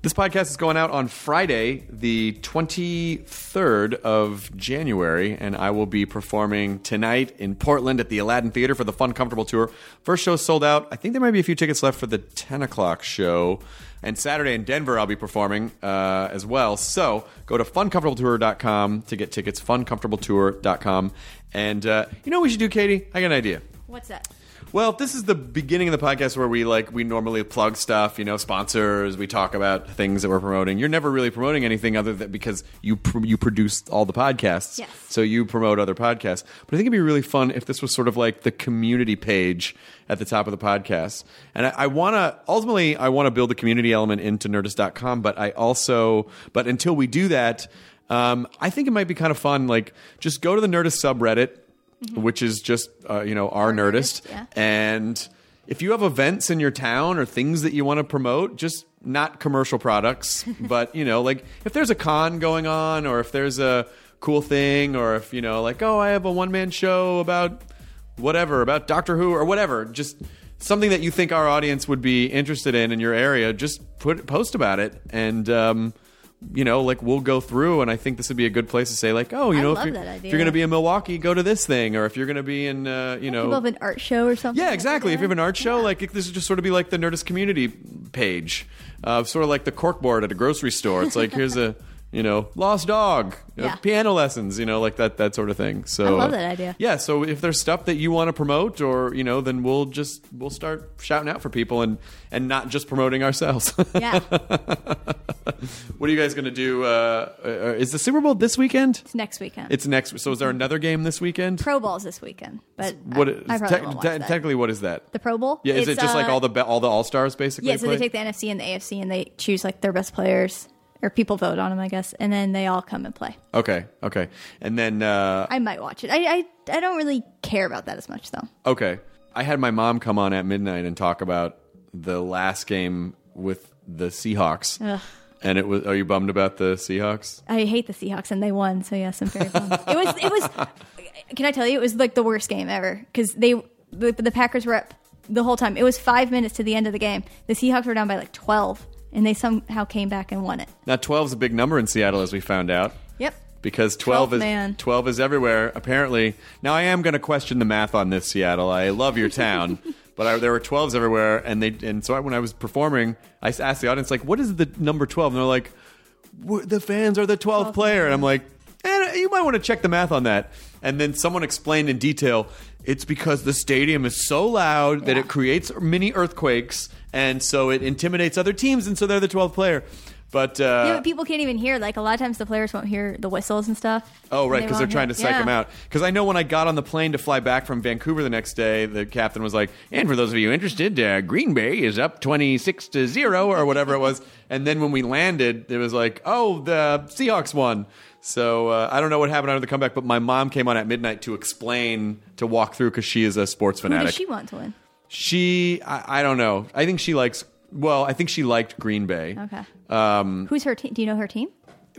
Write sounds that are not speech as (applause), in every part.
This podcast is going out on Friday, the 23rd of January, and I will be performing tonight in Portland at the Aladdin Theater for the Fun Comfortable Tour. First show sold out. I think there might be a few tickets left for the 10 o'clock show. And Saturday in Denver, I'll be performing uh, as well. So go to funcomfortabletour.com to get tickets, funcomfortabletour.com. And uh, you know what we should do, Katie? I got an idea. What's that? Well, this is the beginning of the podcast where we like we normally plug stuff, you know, sponsors. We talk about things that we're promoting. You're never really promoting anything other than because you pr- you produce all the podcasts, Yes. so you promote other podcasts. But I think it'd be really fun if this was sort of like the community page at the top of the podcast. And I, I want to ultimately I want to build the community element into Nerdist.com, but I also but until we do that, um, I think it might be kind of fun. Like just go to the Nerdist subreddit which is just uh, you know our, nerdist, Nerdist, yeah. and if you have events in your town or things that you want to promote just not commercial products (laughs) but you know like if there's a con going on or if there's a cool thing or if you know like oh i have a one-man show about whatever about doctor who or whatever just something that you think our audience would be interested in in your area just put post about it. And um you know, like we'll go through, and I think this would be a good place to say, like, oh, you I know, if you're, if you're going to be in Milwaukee, go to this thing, or if you're going to be in, uh, you know, People have an art show or something. yeah, exactly. If you have an art show, Yeah. like this is just sort of be like the Nerdist community page, uh, sort of like the corkboard at a grocery store. It's like here's a you know lost dog, Yeah. piano lessons, you know, like that that sort of thing. So I love uh, that idea. Yeah, so if there's stuff that you want to promote, or you know, then we'll just we'll start shouting out for people and and not just promoting ourselves. (laughs) Yeah, what are you guys going to do? Uh, uh, is the Super Bowl this weekend? it's next weekend. It's next. So is there another game this weekend? Pro Bowl's this weekend, but What I, is, I probably tec- won't watch te- that. technically what is that? the Pro Bowl. Yeah, is It's, it just like uh, all the all the all stars basically? Yeah, so they take the NFC and the AFC and they choose like their best players or people vote on them, I guess, and then they all come and play. Okay, okay, and then uh, I might watch it. I I, I don't really care about that as much though. okay, I had my mom come on at midnight and talk about the last game with the Seahawks, Ugh. and it was. Are you bummed about the Seahawks? I hate the Seahawks and they won, so yes, I'm very bummed. it was it was. Can I tell you? It was like the worst game ever because they the, the Packers were up the whole time. It was five minutes to the end of the game. The Seahawks were down by like twelve, and they somehow came back and won it. Now, twelve is a big number in Seattle, as we found out. Yep. Because 12 12, is man. 12 is everywhere apparently. Now I am going to question the math on this Seattle. I love your town, (laughs) but I, there were 12s everywhere and they and so I, when I was performing, I asked the audience like what is the number 12? And they're like the fans are the 12th player and I'm like eh, you might want to check the math on that. And then someone explained in detail it's because the stadium is so loud that it creates mini earthquakes and so it intimidates other teams and so they're the 12th player. But uh, yeah, but people can't even hear. Like a lot of times, the players won't hear the whistles and stuff. Oh, right, because they're won't trying to psych yeah. them out. Because I know when I got on the plane to fly back from Vancouver the next day, the captain was like, "And for those of you interested, uh, Green Bay is up twenty six to zero or whatever it was." (laughs) And then when we landed, it was like, "Oh, the Seahawks won." So uh, I don't know what happened after the comeback, but my mom came on at midnight to explain, to walk through, because she is a sports fanatic. Who does she want to win? She, I, I don't know. I think she likes. Well, I think she liked Green Bay. Okay. Um, Who's her team? Do you know her team?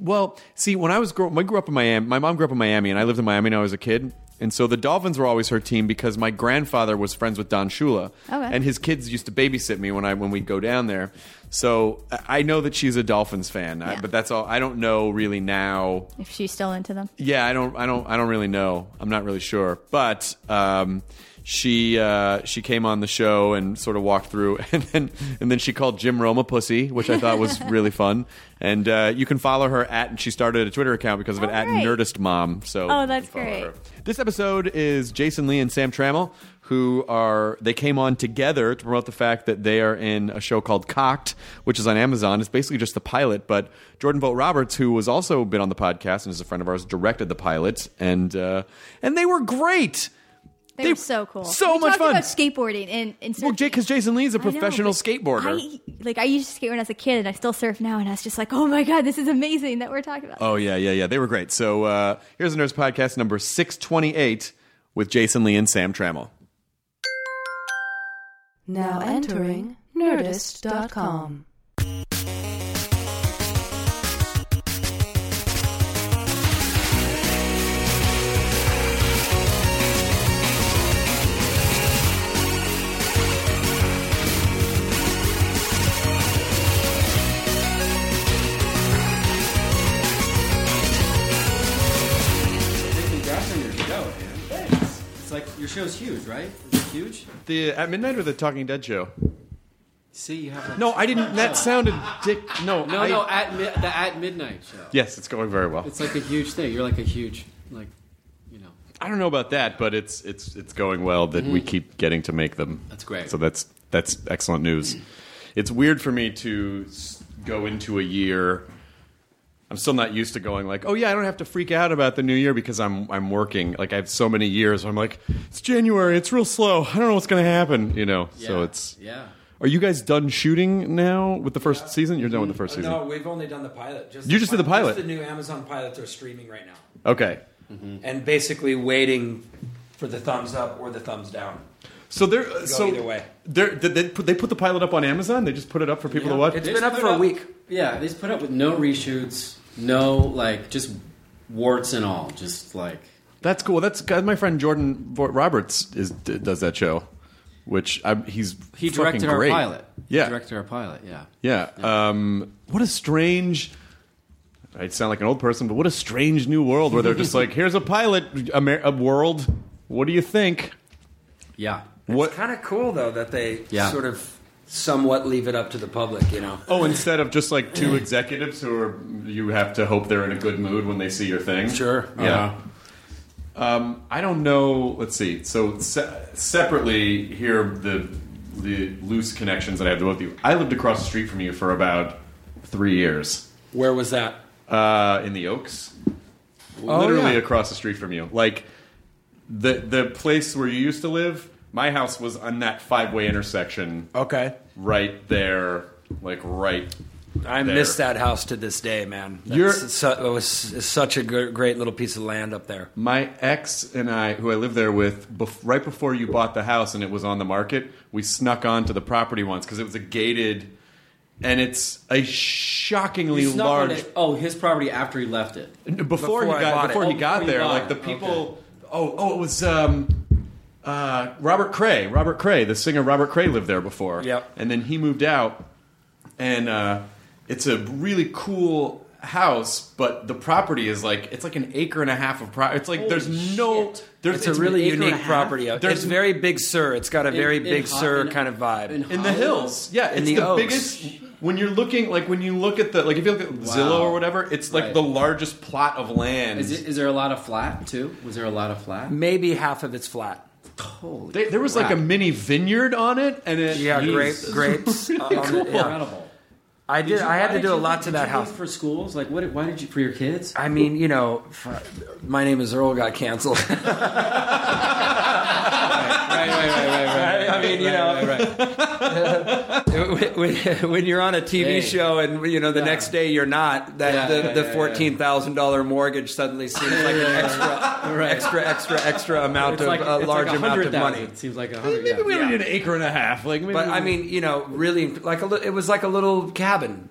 well, see, when I was grow- I grew up in Miami. My mom grew up in Miami, and I lived in Miami when I was a kid. And so the Dolphins were always her team because my grandfather was friends with Don Shula, Okay. and his kids used to babysit me when I when we'd go down there. So I know that she's a Dolphins fan, I- but that's all. I don't know really now. If she's still into them. Yeah, I don't, I don't, I don't really know. I'm not really sure, but um, she uh, she came on the show and sort of walked through, (laughs) and then and then she called Jim Rome a pussy, which I thought was (laughs) really fun. And uh, you can follow her at, and she started a Twitter account because of it Oh, at great. Nerdist Mom. So Oh, that's great. her. This episode is Jason Lee and Sam Trammell, who are they came on together to promote the fact that they are in a show called Cocked, which is on Amazon. It's basically just the pilot, but Jordan Vogt Roberts, who was also been on the podcast and is a friend of ours, directed the pilot, and uh, and they were great. They, They- were so cool. so we much fun. about skateboarding and, and Well, surfing. Jake, because Jason Lee is a I know, professional but skateboarder. I, like I used to skate when I was a kid, and I still surf now, and I was just like, "Oh my god, this is amazing that we're talking about." Oh yeah, yeah, yeah. They were great. So uh, here's the Nerdist Podcast number six twenty eight with Jason Lee and Sam Trammell. Now entering Nerdist.com. show's huge, right? Is it huge? The at midnight or the Talking Dead show? See, you have like No, I didn't. That sounded dick. No, No, I- no, at mi- the at midnight show. Yes, it's going very well. It's like a huge thing. You're like a huge, like, you know. I don't know about that, but it's it's it's going well that we keep getting to make them. Mm-hmm. That's great. So that's that's excellent news. It's weird for me to s- go into a year. I'm still not used to going like, oh yeah, I don't have to freak out about the new year because I'm I'm working. Like I have so many years. Where I'm like, it's January. It's real slow. I don't know what's going to happen. You know. Yeah, So it's. yeah. Are you guys done shooting now with the first season? You're done with the first season. No, we've only done the pilot. Just You just did the pilot. Just the new Amazon pilot they're streaming right now, Okay. Mm-hmm. and basically waiting for the thumbs up or the thumbs down. So they're so either way. They're, did they put they put the pilot up on Amazon? They just put it up for people to watch. It's They been up put for a week. Yeah, they just put up with no reshoots, no like just warts and all, just like That's cool. That's my friend Jordan Roberts is does that show, which I, he's he fucking directed our great. pilot. Yeah, He directed our pilot. Yeah. yeah. Um, what a strange. I sound like an old person, but what a strange new world where they're just like, "Here's a pilot, Amer- a world. What do you think?" Yeah. What? It's kind of cool though that they Yeah. sort of somewhat leave it up to the public. You know. Oh, instead of just like two executives who are, you have to hope they're in a good mood when they see your thing. Sure. Yeah. Um, I don't know. Let's see. So se- separately, here are the the loose connections that I have to both of you. I lived across the street from you for about three years Where was that? uh, in the Oaks. Oh, Literally yeah. across the street from you. Like the the place where you used to live. My house was on that five way intersection, Okay. right there, like right. I there. miss that house to this day, man. You're- su- it was it's such a good, great little piece of land up there. My ex and I, who I lived there with, bef- right before you bought the house and it was on the market, we snuck onto the property once because it was a gated, and it's a shockingly You snuck large. it- Oh, his property after he left it. Before, Before he got before Oh, he got before you there, like the it. people. Oh, oh, it was um, uh, Robert Cray. Robert Cray, the singer Robert Cray, lived there before. Yep. And then he moved out, and uh, it's a really cool house, but the property is like it's like an acre and a half of property. It's like there's no. shit. There's It's a really acre and a unique property. There's it's very Big Sur. It's got a very In- in Big Ho- Sur in- kind of vibe. in in the hills. Yeah, it's the the, Oaks. biggest. When you're looking, like when you look at the, like if you look at Zillow or whatever, it's like Right. the largest plot of land. Is, it, is there a lot of flat too? Was there a lot of flat? Maybe half of it's flat. Holy They- there was like a mini vineyard on it, and it Yeah, it grape, was- (laughs) grapes. (laughs) on it, yeah. incredible. I did. you- I had to did do a you- lot to that you house. for schools. Like, what? Why did you for your kids? I mean, you know, f- my name is Earl got canceled. (laughs) right, right, right, right, right. I mean, you know, (laughs) when, when you're on a TV Hey. show and you know the next day you're not, that Yeah, the, yeah, the yeah, yeah. fourteen thousand dollar mortgage suddenly seems like an extra, (laughs) Right. extra, extra, extra amount of like a large like amount of money. It seems like a hundred. Maybe we yeah. only need an acre and a half. Like, maybe But I mean, you know, really, like a, it was like a little cabin,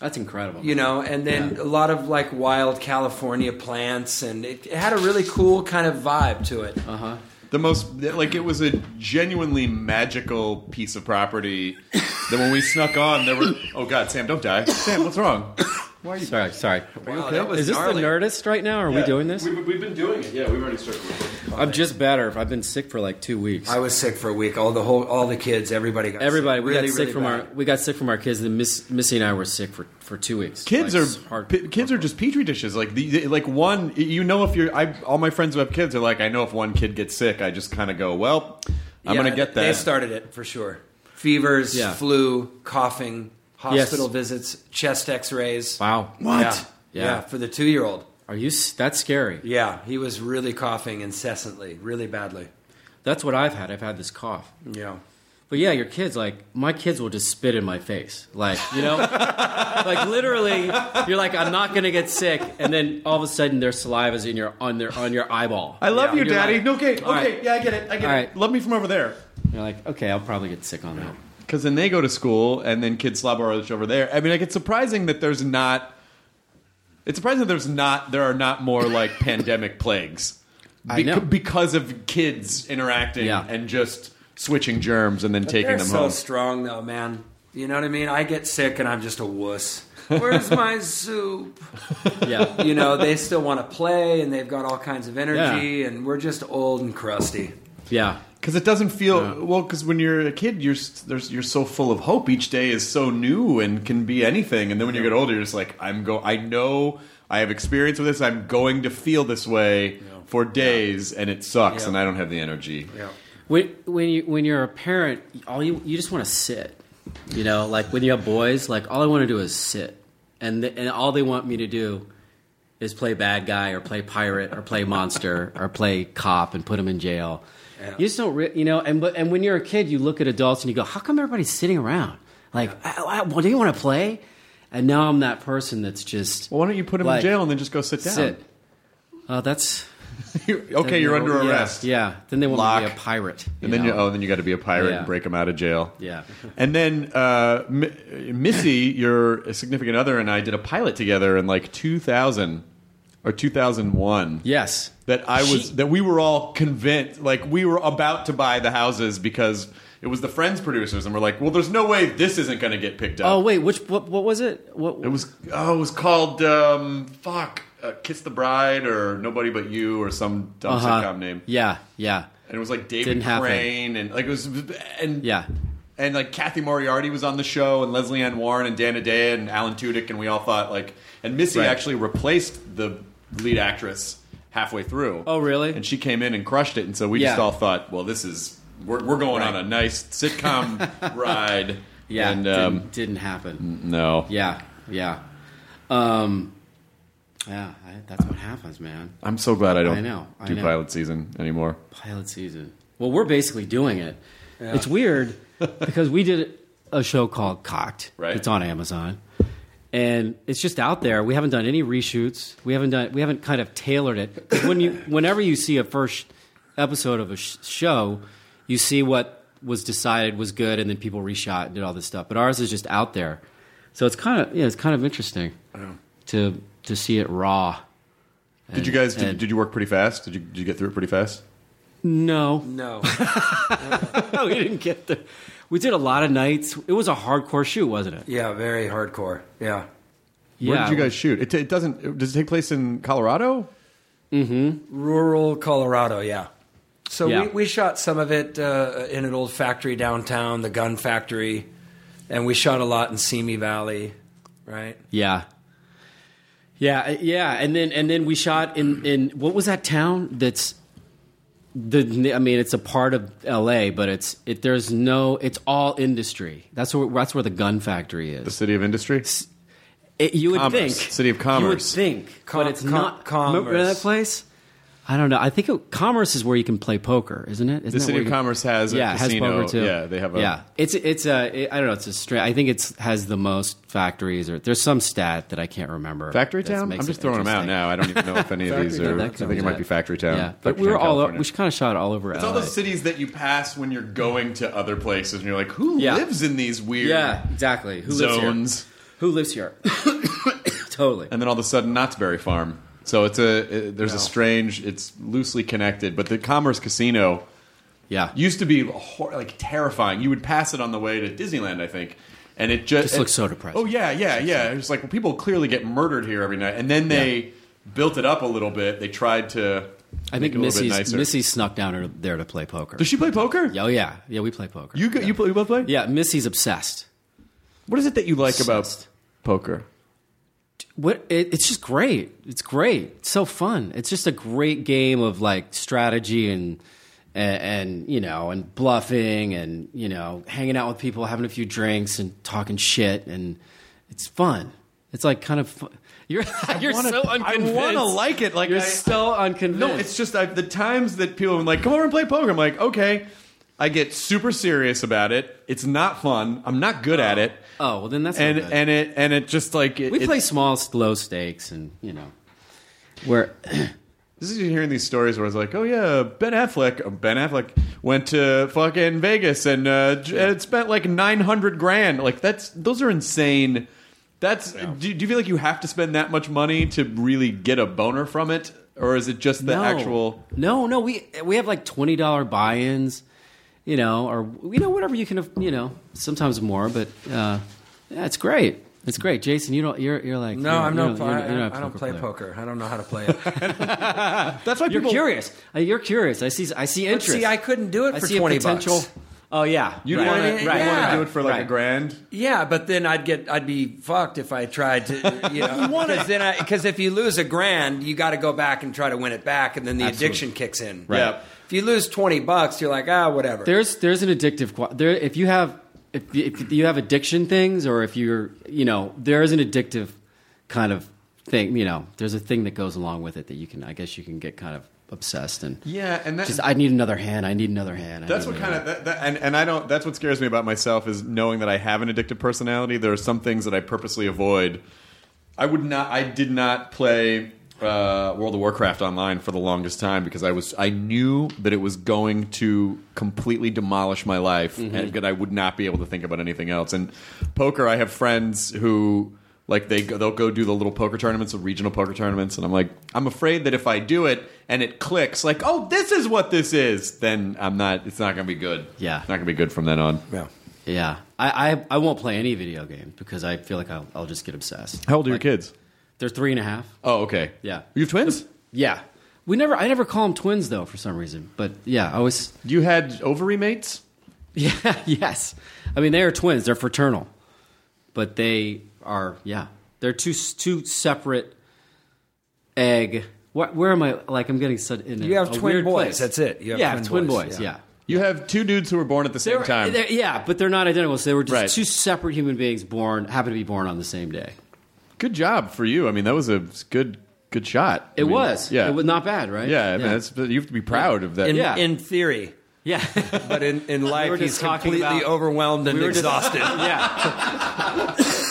That's incredible. you know, and then Yeah. a lot of like wild California plants, and it, it had a really cool kind of vibe to it. Uh huh. The most like it was a genuinely magical piece of property. that when we snuck on, there were oh god, Sam, don't die, Sam, what's wrong? Why are you? Sorry, sorry. Wow, that was Is this gnarly. the Nerdist right now? Are we doing this? We've, we've been doing it. Yeah, we've already started. I'm just better. I've been sick for like two weeks. I was sick for a week. All the whole, all the kids, everybody got Everybody, sick. we really, got sick really from bad. our we got sick from our kids. And Miss, Missy and I were sick for, for two weeks. Kids Like, are hard- pi- kids are just petri dishes. Like the, the- like one, you know, if you're, I all my friends who have kids are like, I know if one kid gets sick, I just kind of go, well, I'm Yeah, gonna get that. They started it for sure. Fevers, Yeah. flu, coughing, hospital Yes. visits, chest X-rays. Wow. Yeah. Yeah. yeah, for the two-year-old. Are you? That's scary. Yeah, he was really coughing incessantly, really badly. That's what I've had. I've had this cough. Yeah. But yeah, your kids like my kids will just spit in my face, like you know, (laughs) like literally. You're like, I'm not gonna get sick, and then all of a sudden their saliva's in your on their on your eyeball. I love Yeah. you, Daddy. like, okay, okay, all right. yeah, I get it. I get All it. right. Love me from over there. You're like, okay, I'll probably get sick on that. Because then they go to school, and then kids slobber all over there. I mean, like it's surprising that there's not. It's surprising that there's not. There are not more like (laughs) pandemic plagues. I know. because of kids interacting Yeah. and just switching germs and then taking They're them so home. strong, though, man. You know what I mean? I get sick and I'm just a wuss. Where's my (laughs) soup? Yeah, You know, they still want to play and they've got all kinds of energy, and we're just old and crusty. yeah. Because it doesn't feel well. Because when you're a kid, you're there's you're so full of hope. Each day is so new and can be anything. And then when you get older, you're just like, I'm go. I know I have experience with this. I'm going to feel this way for days, and it sucks, Yeah. and I don't have the energy. Yeah. When when you when you're a parent, all you you just want to sit. You know, like when you have boys, like all I want to do is sit, and th- and all they want me to do is play bad guy or play pirate or play monster or play cop and put them in jail. You just don't, re- you know. And but and when you're a kid, you look at adults and you go, "How come everybody's sitting around? Like, I, I, well, do you want to play?" And now I'm that person that's just Well, why don't you put him Like, in jail and then just go sit down? sit. Oh, that's (laughs) You're- okay, you're under yeah, arrest. Yeah, then they want me to be a pirate. And then you oh, then you got to be a pirate Yeah. and break him out of jail. Yeah. (laughs) And then uh, M- Missy, your significant other, and I did a pilot together in like 2000 or 2001. yes. That I was She- that we were all convinced, like we were about to buy the houses because it was the Friends producers, and we're like, well, there's no way this isn't going to get picked up. Oh wait, which what, what was it? What It was oh, it was called um, fuck, uh, Kiss the Bride or Nobody But You or some dumb Uh-huh. sitcom name. Yeah, yeah, and it was like David Didn't happen. Crane and like it was and yeah. and like Cathy Moriarty was on the show and Lesley Ann Warren and Dana Day and Alan Tudyk and we all thought like and Missy Right. actually replaced the lead actress halfway through. Oh, really? And she came in and crushed it and so we just Yeah. all thought, well, this is we're, we're going Right. on a nice sitcom (laughs) ride. Yeah, and didn't, um, didn't happen. no, Yeah, yeah, um, yeah. I, that's what happens, man. I'm so glad I don't I know, I do know. pilot season anymore. Pilot season. Well, we're basically doing it. It's weird because we did a show called Cocked. Right. It's on Amazon, and it's just out there. We haven't done any reshoots. We haven't done. We haven't kind of tailored it. when you, (laughs) whenever you see a first episode of a sh- show, you see what was decided was good, and then people reshot and did all this stuff. But ours is just out there, so it's kind of yeah, it's kind of interesting to to see it raw. Did you guys did, and- did you work pretty fast? Did you did you get through it pretty fast? No, No. (laughs) no, we didn't get there. We did a lot of nights. It was a hardcore shoot, wasn't it? yeah, very hardcore. Yeah. Where yeah. did you guys shoot? It, it doesn't. Does it take place in Colorado? Mm-hmm. Rural Colorado, yeah. So Yeah. we, we shot some of it uh, in an old factory downtown, the gun factory, and we shot a lot in Simi Valley, right? Yeah. Yeah, yeah, and then and then we shot in in what was that town that's the I mean it's a part of L.A. but it's it there's no it's all industry. That's where that's where the gun factory is. The city of industry. It, you would Commerce. think City of Commerce. You would think, Com- but it's com- not. commerce. Remember that place? I don't know. I think it, Commerce is where you can play poker, isn't it? Isn't The City of Commerce has a yeah, it has casino. poker too. Yeah, they have a- yeah. It's it's uh, a I don't know. It's a straight. I think it's has the most factories or there's some stat that I can't remember. Factory Town. I'm just throwing them out now. I don't even know if any of (laughs) these are. I think it might be Factory Town. Yeah, but we were all California. we should kind of shot all over. It's LA. all those cities that you pass when you're going to other places, and you're like, who Yeah. lives in these weird Yeah, exactly. Who lives here? zones? Who lives here? (coughs) totally. And then all of a sudden, Knott's Berry Farm. So it's a it- there's No. a strange. It's loosely connected, but the Commerce Casino Yeah. used to be hor- like terrifying. You would pass it on the way to Disneyland, I think, and it just Just it- looks so depressing. Oh yeah, yeah, yeah. It's like well, people clearly get murdered here every night, and then they built it up a little bit. They tried to. I think it a little bit Missy's. Missy snuck down there to play poker. Does she play poker? Oh yeah, yeah, we play poker. You go, you play, you both play? yeah, Missy's obsessed. What is it that you like about poker? What it, it's just great. It's great. It's so fun. It's just a great game of like strategy and, and and you know and bluffing and you know hanging out with people, having a few drinks and talking shit and it's fun. It's like kind of fu- (laughs) you're you're wanna- so I wanna like it, like you're I- so unconvinced. No, it's just I, the times that people are like, "Come over and play poker." I'm like, okay. I get super serious about it. It's not fun. I'm not good at it. oh well, then that's and good. and it and it just like it, we it- play small, low stakes, and you know where (clears throat) This is you hearing these stories where it's like, oh yeah, Ben Affleck, uh, Ben Affleck went to fucking Vegas and uh, j- uh, spent like nine hundred grand. Like that's those are insane. That's do, do you feel like you have to spend that much money to really get a boner from it, or is it just the actual? No, no, we we have like twenty dollar buy-ins, you know, or you know whatever you can, you know, sometimes more, but uh, yeah, it's great. It's great, Jason. You don't. You're you're like No, you're, I'm you're, you're, I, you're not I don't play player. poker. I don't know how to play (laughs) it. That's why You're people. curious. Uh, you're curious. I see. I see But interest. see, I couldn't do it I for 20 potential. bucks. Oh yeah, You'd right, want to right, to do it for like a grand. Yeah, but then I'd get I'd be fucked if I tried to, you know, (laughs) because then I because if you lose a grand, you got to go back and try to win it back, and then the Absolutely. addiction kicks in. Right. Yeah. If you lose twenty bucks, you're like, ah, whatever. There's there's an addictive there if you have if you, if you have addiction things or if you're you know there is an addictive kind of thing you know there's a thing that goes along with it that you can I guess you can get kind of obsessed and Yeah, and that, just I need another hand I need another hand I That's what kind of that, that, and and I don't. That's what scares me about myself is knowing that I have an addictive personality. There are some things that I purposely avoid. I would not. I did not play uh, World of Warcraft online for the longest time because I was. I knew that it was going to completely demolish my life, and that I would not be able to think about anything else. And poker, I have friends who. Like they go, they'll go do the little poker tournaments, the regional poker tournaments, and I'm like, I'm afraid that if I do it and it clicks, like, oh, this is what this is, then I'm not. It's not going to be good. Yeah. it's not going to be good from then on. yeah. yeah I, I I won't play any video games because I feel like I'll, I'll just get obsessed How old are Like, your kids? they're three and a half Oh, okay. Yeah. you have twins. yeah we never I never call them twins though for some reason but yeah I was You had ovary mates. (laughs) Yeah, yes. I mean, they are twins. They're fraternal, but they are yeah. They're two two separate egg. What? Where am I? Like I'm getting such in a, You have a twin weird boys, place. that's it. You have yeah, twin twin boys, boys. yeah. Yeah. You have two dudes who were born at the same They're- time. yeah, but they're not identical. So they were just Right. two separate human beings born, happen to be born on the same day. Good job for you. I mean, that was a good good shot. It I mean, was. Yeah. It was not bad, right? yeah, I mean, you have to be proud of that. In, Yeah. in theory, yeah. but in, in life, were just he's talking completely about- overwhelmed and we were just- exhausted. (laughs) yeah. (laughs)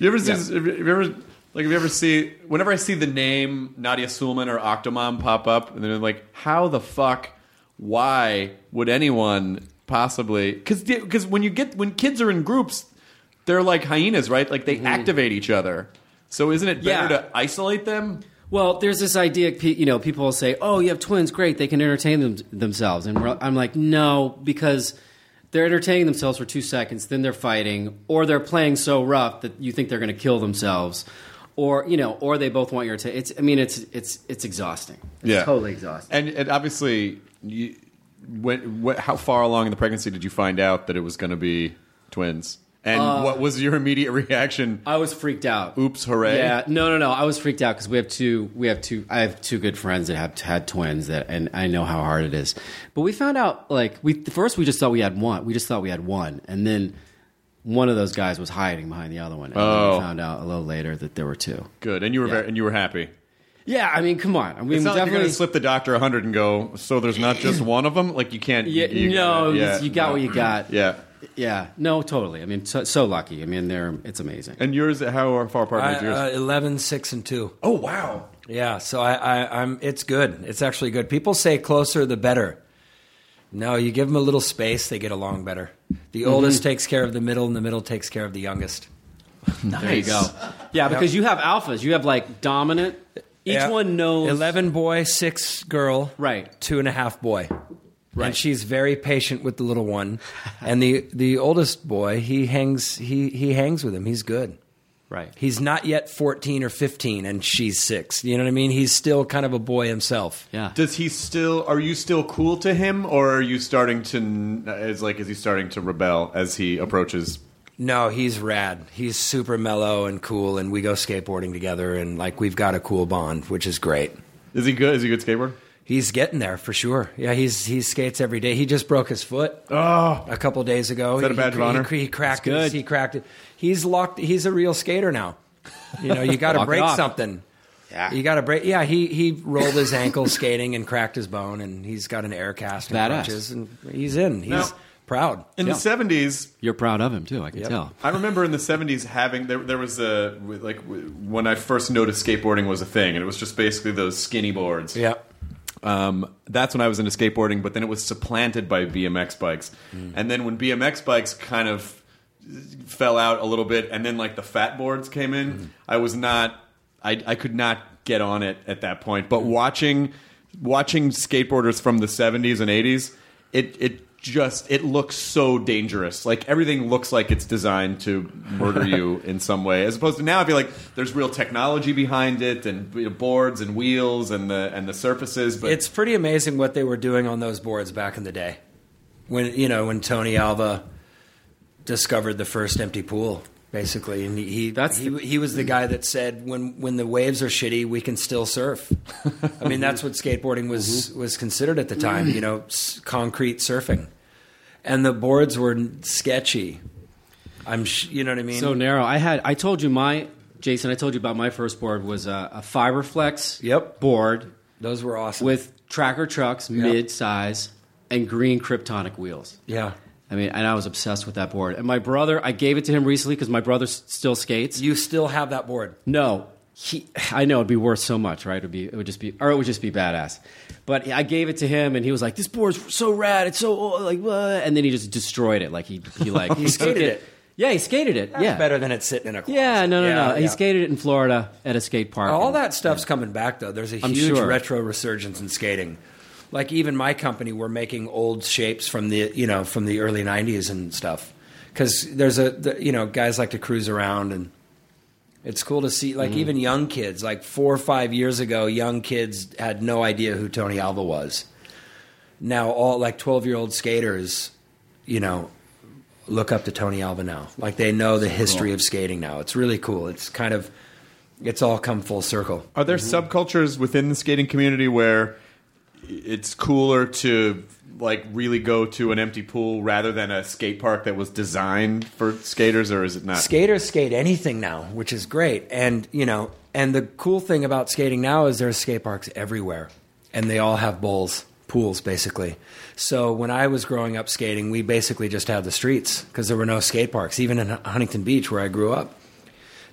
You ever see? Have you ever like? Have you ever see? Whenever I see the name Nadya Suleman or Octomom pop up, and they're like, "How the fuck? Why would anyone possibly?" Because because when you get when kids are in groups, they're like hyenas, right? Like they mm-hmm. activate each other. So isn't it better Yeah. to isolate them? Well, there's this idea, you know, people will say, "Oh, you have twins, great, they can entertain them, themselves," and I'm like, "No," because they're entertaining themselves for two seconds, then they're fighting, or they're playing so rough that you think they're going to kill themselves, or you know, or they both want your attention. It's, I mean, it's it's it's exhausting. It's Yeah. totally exhausting. And, and obviously, you, when, what, how far along in the pregnancy did you find out that it was going to be twins? And Uh, what was your (laughs) immediate reaction? I was freaked out. Oops, hooray! Yeah, no, no, no. I was freaked out because we have two. We have two. I have two good friends that have had twins that, and I know how hard it is. But we found out like we first we just thought we had one. We just thought we had one, and then one of those guys was hiding behind the other one. And then Oh. we found out a little later that there were two. Good, and you were Yeah. very, and you were happy. Yeah, I mean, come on. I mean, It's not like you're definitely. going to slip the doctor a hundred and go. So there's not just (laughs) one of them. Like you can't. yeah, you, you no, yeah, you got no. what you got. Yeah. Yeah. No, totally. I mean, so, so lucky. I mean, they're it's amazing. And yours? How far apart I, is yours? uh, 11, 6, and 2. oh wow! Yeah, so I, I, I'm. It's good. It's actually good. People say closer the better. No, you give them a little space, they get along better. The Mm-hmm. oldest takes care of the middle, and the middle takes care of the youngest. (laughs) There you go. Yeah, because you have alphas. You have like dominant. Each Yeah. one knows. Eleven boy, six girl, Right. Two and a half boy. Right. And she's very patient with the little one, (laughs) and the the oldest boy he hangs he he hangs with him. He's good. Right. He's not yet fourteen or fifteen, and she's six. You know what I mean? He's still kind of a boy himself. Yeah. Does he still? Are you still cool to him, or are you starting to? Is like is he starting to rebel as he approaches? No, he's rad. He's super mellow and cool, and we go skateboarding together, and like we've got a cool bond, which is great. Is he good? Is he a good skateboarder? He's getting there for sure. Yeah, he's he skates every day. He just broke his foot Oh, a couple days ago. Is that a He- badge he, of honor? He, he cracked That's it. good. He cracked it. He's locked. He's a real skater now. You know, you got to break something. Yeah. You got to break. Yeah, he he rolled his ankle skating and cracked his bone, and he's got an air cast and Badass. crutches, and he's in. He's Now- proud. in Yeah. the seventies, You're proud of him too. I can Yep. tell. I remember in the seventies having there. There was a like when I first noticed skateboarding was a thing, and it was just basically those skinny boards. Yeah. Um, that's when I was into skateboarding, but then it was supplanted by BMX bikes. Hmm. And then when BMX bikes kind of fell out a little bit, and then like the fat boards came in, hmm. I was not, I, I could not get on it at that point. But hmm. watching, watching skateboarders from the '70s and '80s, it it just it looks so dangerous. Like everything looks like it's designed to murder you (laughs) in some way, as opposed to now. I feel like there's real technology behind it, and you know, boards and wheels and the and the surfaces. But it's pretty amazing what they were doing on those boards back in the day. When you know when Tony Alva discovered the first empty pool, basically, and he he, That's he, the- he was the guy that said when when the waves are shitty, we can still surf. I mean, that's what skateboarding was mm-hmm. was considered at the time. You know, s- concrete surfing, and the boards were sketchy. I'm, sh- you know what I mean. So narrow. I had. I told you my Jason. I told you about my first board was a, a Fiberflex. Yep. Board those were awesome. with tracker trucks, mid size, and green Kryptonic wheels. yeah, I mean, and I was obsessed with that board. And my brother, I gave it to him recently because my brother s- still skates. you still have that board. No, he. I know it'd be worth so much, right? It'd be. It would just be, or it would just be badass. But I gave it to him, and he was like, "This board's so rad. It's so oh, like," what? and then he just destroyed it. Like he, he (laughs) like he skated it. Yeah, he skated it. That's yeah, better than it sitting in a closet. Yeah, no, no, Yeah, no. He skated it in Florida at a skate park. All And- that stuff's coming back though. There's a I'm huge sure. retro resurgence in skating. Like even my company, we're making old shapes from the you know from the early '90s and stuff. Because there's a the, you know guys like to cruise around and it's cool to see Mm-hmm. like even young kids like four or five years ago, young kids had no idea who Tony Alva was. Now all like 12 year old skaters, you know, look up to Tony Alva now. Like they know the history of skating now. It's really cool. It's kind of it's all come full circle. Are there subcultures within the skating community where it's cooler to like really go to an empty pool rather than a skate park that was designed for skaters, or is it not? Skaters skate anything now, which is great. And you know, and the cool thing about skating now is there's skate parks everywhere, and they all have bowls, pools, basically. So when I was growing up skating, we basically just had the streets because there were no skate parks, even in Huntington Beach where I grew up.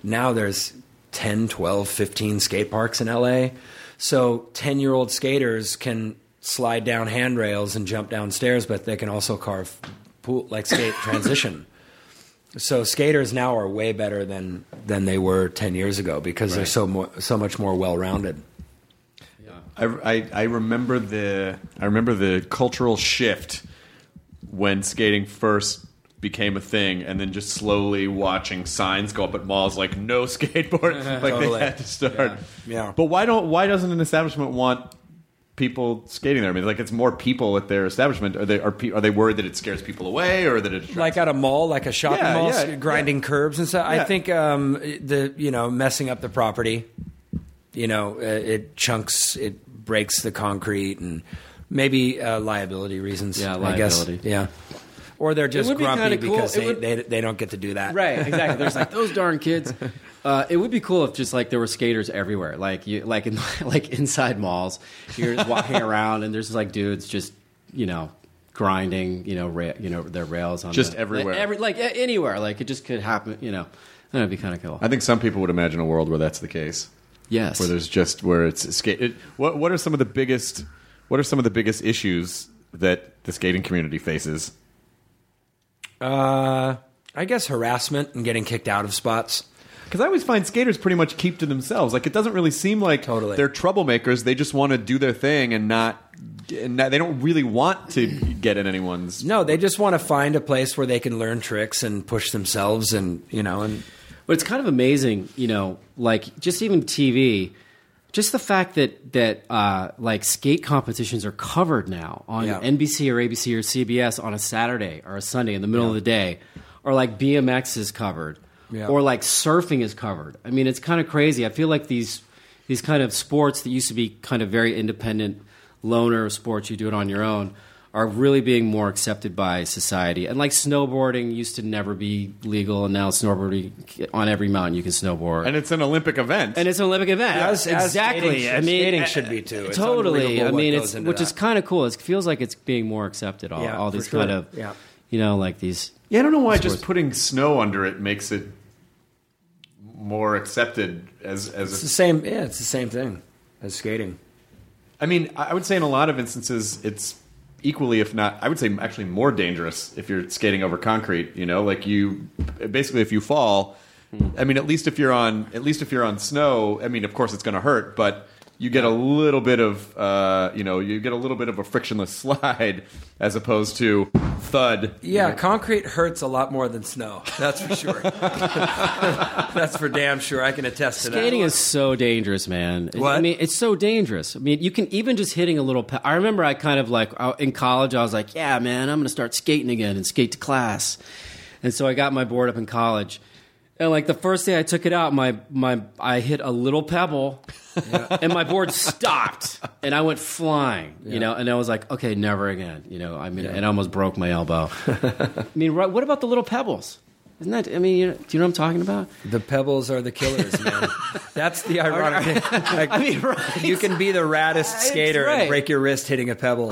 Now there's 10, 12, 15 skate parks in LA. So 10 year old skaters can slide down handrails and jump downstairs, but they can also carve pool, like skate (laughs) transition. So skaters now are way better than than they were 10 years ago because they're so more, so much more well rounded. I, I, I remember the I remember the cultural shift when skating first became a thing, and then just slowly watching signs go up at malls like no (laughs) skateboard, (laughs) like Totally. they had to start. Yeah. Yeah. But why don't why doesn't an establishment want people skating there? I mean, like it's more people at their establishment. Are they are, pe- are they worried that it scares people away, or that it Like at a mall, like a shopping Yeah, mall, yeah, grinding yeah. curbs and stuff. I think um, the you know messing up the property, you know, uh, it chunks, it breaks the concrete, and maybe uh, liability reasons. Yeah, I guess. liability. Yeah, or they're just would be grumpy cool. because they, would- they they don't get to do that. Right, exactly. There's like (laughs) those darn kids. Uh, it would be cool if just like there were skaters everywhere, like you, like in (laughs) like inside malls. You're just walking around and there's like dudes just you know grinding, you know, ra- you know their rails on Just the- everywhere. like, every, like anywhere. Like it just could happen. You know, that'd be kind of cool. I think some people would imagine a world where that's the case. yes, where there's just where it's skate. It, what what are some of the biggest what are some of the biggest issues that the skating community faces? Uh, I guess harassment and getting kicked out of spots. Because I always find skaters pretty much keep to themselves. Like it doesn't really seem like Totally. they're troublemakers. They just want to do their thing and not. And not- they don't really want to get in anyone's. No, they just want to find a place where they can learn tricks and push themselves, and you know, and But it's kind of amazing, you know, like just even TV, just the fact that that uh, like skate competitions are covered now on Yeah. NBC or ABC or CBS on a Saturday or a Sunday in the middle of the day, or like BMX is covered, Yeah. or like surfing is covered. I mean, it's kind of crazy. I feel like these these kind of sports that used to be kind of very independent loner sports, you do it on your own. Are really being more accepted by society, and like snowboarding used to never be legal, and now snowboarding on every mountain you can snowboard, And it's an Olympic event. and it's an Olympic event. As- as exactly. skating I mean, skating uh, should be, too. It's totally. unbelievable I mean, it's which is kind of cool. It feels like it's being more accepted. All, Yeah, all these sure. kind of, Yeah. you know, like these. yeah, I don't know why Sports. just putting snow under it makes it more accepted as as. it's the same. Yeah, it's the same thing as skating. I mean, I I would say in a lot of instances it's equally, if not, I would say actually more dangerous if you're skating over concrete. You know, like you basically if you fall. I mean, at least if you're on at least if you're on snow. I mean, of course it's going to hurt, but you get a little bit of uh, you know you get a little bit of a frictionless (laughs) slide as opposed to thud. Yeah, concrete hurts a lot more than snow. That's for sure. (laughs) That's for damn sure. I can attest to that. Skating is so dangerous, man. I mean, it's so dangerous. I mean, you can even just hitting a little. Pe- I remember I kind of like in college. I was like, "Yeah, man, I'm going to start skating again and skate to class." And so I got my board up in college, and like the first day I took it out, my my I hit a little pebble, and my board stopped, and I went flying. You know, and I was like, "Okay, never again." You know, I mean, and I almost broke my elbow. (laughs) I mean, right, what about the little pebbles? Isn't that? I mean, you know, do you know what I'm talking about? The pebbles are the killers, man. (laughs) That's the ironic thing. (laughs) Like, I mean, right. you can be the raddest skater right. and break your wrist hitting a pebble.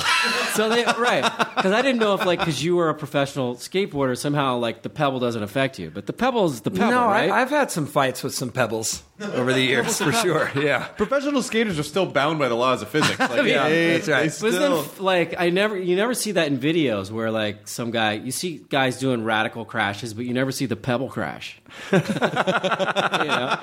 So they right because I didn't know if like because you were a professional skateboarder somehow like the pebble doesn't affect you, but the pebble is the pebble, no, right? I, I've had some fights with some pebbles over the years, for sure. Yeah. Professional skaters are still bound by the laws of physics. Like, (laughs) Yeah, they- that's right. they still- it, like I never you never see that in videos where like some guy you see guys doing radical crashes, but you never see the pebble crash. (laughs) you know,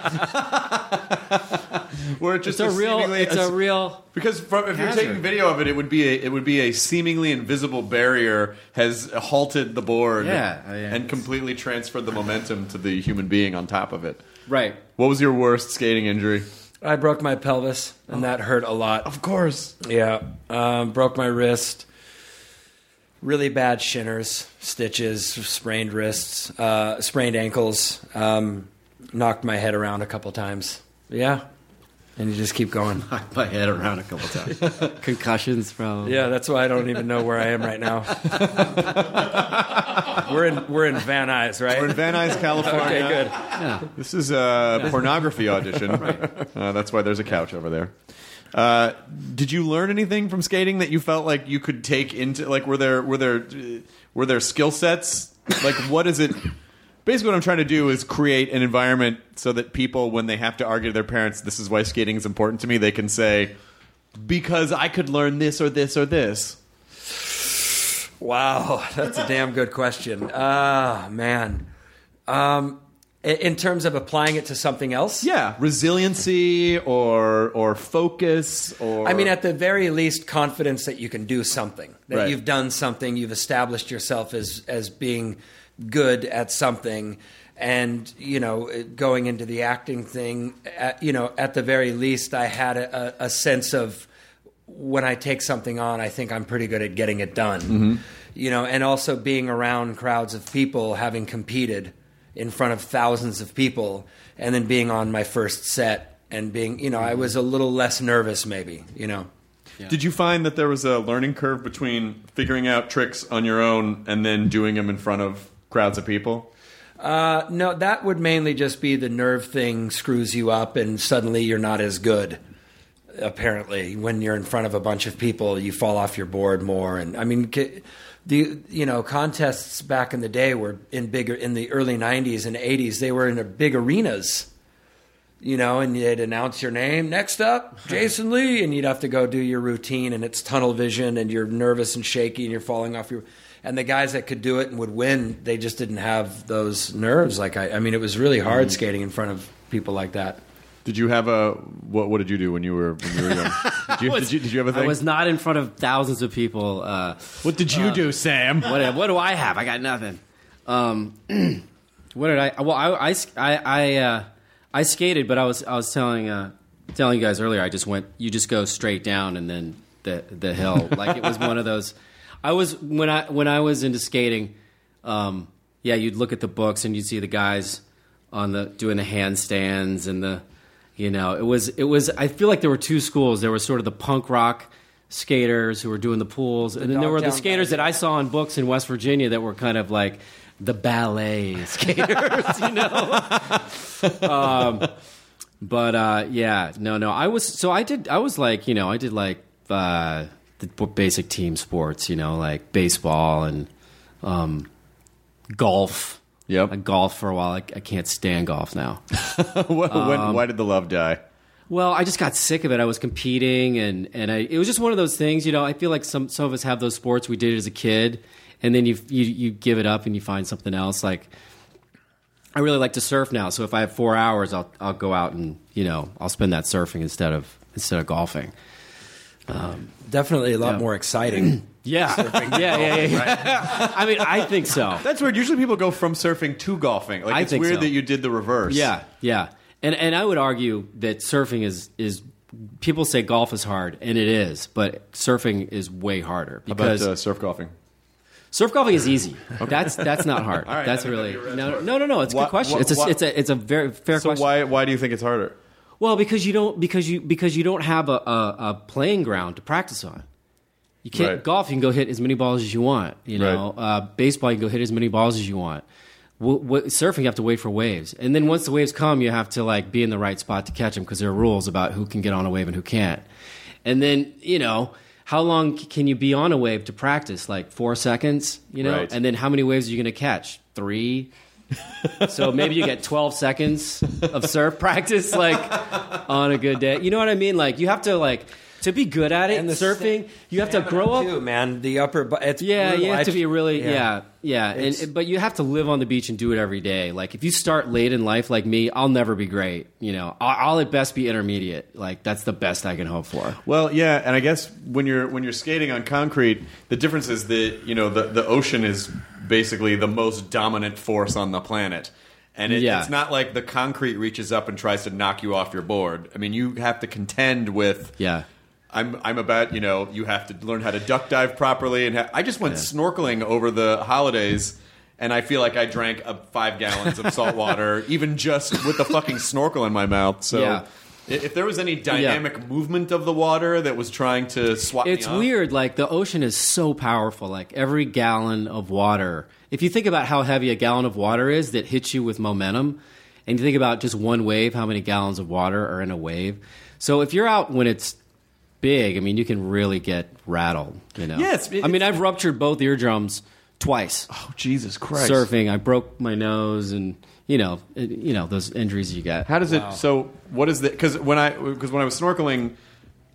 where it just it's a real seemingly- it's a real Because from, if you're Hazard. taking video of it, it would be a, it would be a seemingly invisible barrier has halted the board, Yeah, oh, yeah. and completely transferred the momentum to the human being on top of it. right. What was your worst skating injury? I broke my pelvis, and that hurt a lot. Of course, Yeah, um, broke my wrist. Really bad shinners, stitches, sprained wrists, uh, sprained ankles. Um, knocked my head around a couple times. Yeah, and you just keep going. (laughs) Knocked my head around a couple times. (laughs) Concussions from Yeah, that's why I don't even know where I am right now. (laughs) we're in we're in Van Nuys, right? we're in Van Nuys, California. okay, good. Yeah. This is a pornography audition. uh, that's why there's a couch over there. Uh, did you learn anything from skating that you felt like you could take into like were there were there were there skill sets like what is it basically what i'm trying to do is create an environment so that people when they have to argue to their parents this is why skating is important to me they can say because i could learn this or this or this Wow, (laughs) that's a damn good question. Ah, man. Um, in terms of applying it to something else, yeah resiliency or or focus or I mean, at the very least, confidence that you can do something, that Right. you've done something, you've established yourself as as being good at something, and you know, going into the acting thing, at, you know, at the very least, I had a, a, a sense of when I take something on, I think I'm pretty good at getting it done. Mm-hmm. You know, and also being around crowds of people, having competed in front of thousands of people, and then being on my first set and being, you know, I was a little less nervous, maybe. You know. Did you find that there was a learning curve between figuring out tricks on your own and then doing them in front of crowds of people? Uh, no, that would mainly just be the nerve thing screws you up, and suddenly you're not as good. Apparently, when you're in front of a bunch of people, you fall off your board more. And I mean, ca- the you know contests back in the day were in bigger in the early '90s and '80s. They were in a big arenas, you know, and you'd announce your name. Next up, (laughs) Jason Lee, and you'd have to go do your routine, and it's tunnel vision, and you're nervous and shaky, and you're falling off your. and the guys that could do it and would win, they just didn't have those nerves. Like I, I mean, it was really hard Mm-hmm. skating in front of people like that. Did you have a what? What did you do when you were when you were young? (laughs) Did you, did you, did you have a I thing? was not in front of thousands of people. Uh, what did you do, Sam? what, what do I have? I got nothing. Um, (clears throat) what did I? Well, I I I I, uh, I skated, but I was I was telling uh, telling you guys earlier. I just went. You just go straight down and then the the hill. like it was one of those. I was when I when I was into skating. Um, yeah, you'd look at the books and you'd see the guys on the doing the handstands and the you know it was it was i feel like there were two schools. There was sort of the punk rock skaters who were doing the pools and then there were the skaters that i saw in books in west virginia that were kind of like the ballet skaters (laughs) you know? (laughs) Um, but uh, yeah no no i was so i did i was like you know i did like uh, the basic team sports you know like baseball and um, golf Yep. I golf for a while. I, I can't stand golf now. (laughs) What- when, um, why did the love die? Well, I just got sick of it. I was competing, and and I, it was just one of those things. You know, I feel like some some of us have those sports we did as a kid, and then you you you give it up and you find something else. Like I really like to surf now, so if I have four hours, I'll I'll go out and you know I'll spend that surfing instead of instead of golfing. Um, Definitely a lot Yeah. more exciting. (laughs) Yeah, yeah, yeah, yeah. yeah. I mean, I think so. That's weird. Usually people go from surfing to golfing. Like I it's think weird so. that you did the reverse. Yeah, yeah. And and I would argue that surfing is is people say golf is hard, and it is, but surfing is way harder How about because uh, surf golfing? surf golfing is easy. (laughs) That's that's not hard. (laughs) right, that's I think really that'd be a red no, flag. no no no. It's a Why- good question. why- it's a why- it's a it's a very fair So question. why why do you think it's harder? Well, because you don't because you because you don't have a, a, a playing ground to practice on. You can't Right. golf. You can go hit as many balls as you want. You know, Right. uh, baseball. You can go hit as many balls as you want. W- w- surfing, you have to wait for waves, and then once the waves come, you have to like be in the right spot to catch them because there are rules about who can get on a wave and who can't. And then you know. How long can you be on a wave to practice? Like four seconds, you know? Right. And then how many waves are you going to catch? Three? (laughs) so maybe you get 12 seconds of surf practice like on a good day you know what i mean like you have to like to be good at it And the surfing you have to grow up too, man. The upper, bu- it's yeah brutal. you have to I- be really yeah yeah, It's- and but you have to live on the beach and do it every day like if you start late in life like me i'll never be great you know i'll, I'll at best be intermediate like that's the best i can hope for Well, yeah, and I guess when you're when you're skating on concrete, the difference is that you know the the ocean is basically the most dominant force on the planet. And it, Yeah. it's not like the concrete reaches up and tries to knock you off your board. I mean, you have to contend with yeah I'm I'm about you know you have to learn how to duck dive properly and ha- I just went snorkeling over the holidays and I feel like I drank uh, five gallons of salt water (laughs) even just with the fucking snorkel in my mouth. So Yeah. if there was any dynamic movement of the water that was trying to swap it's weird like the ocean is so powerful like every gallon of water if you think about how heavy a gallon of water is that hits you with momentum and you think about just one wave how many gallons of water are in a wave so if you're out when it's big i mean you can really get rattled you know Yeah, i mean i've ruptured both eardrums twice Oh Jesus Christ! surfing i broke my nose and you know it- you know those injuries you get How does it? So what is the? Because when I because when I was snorkeling,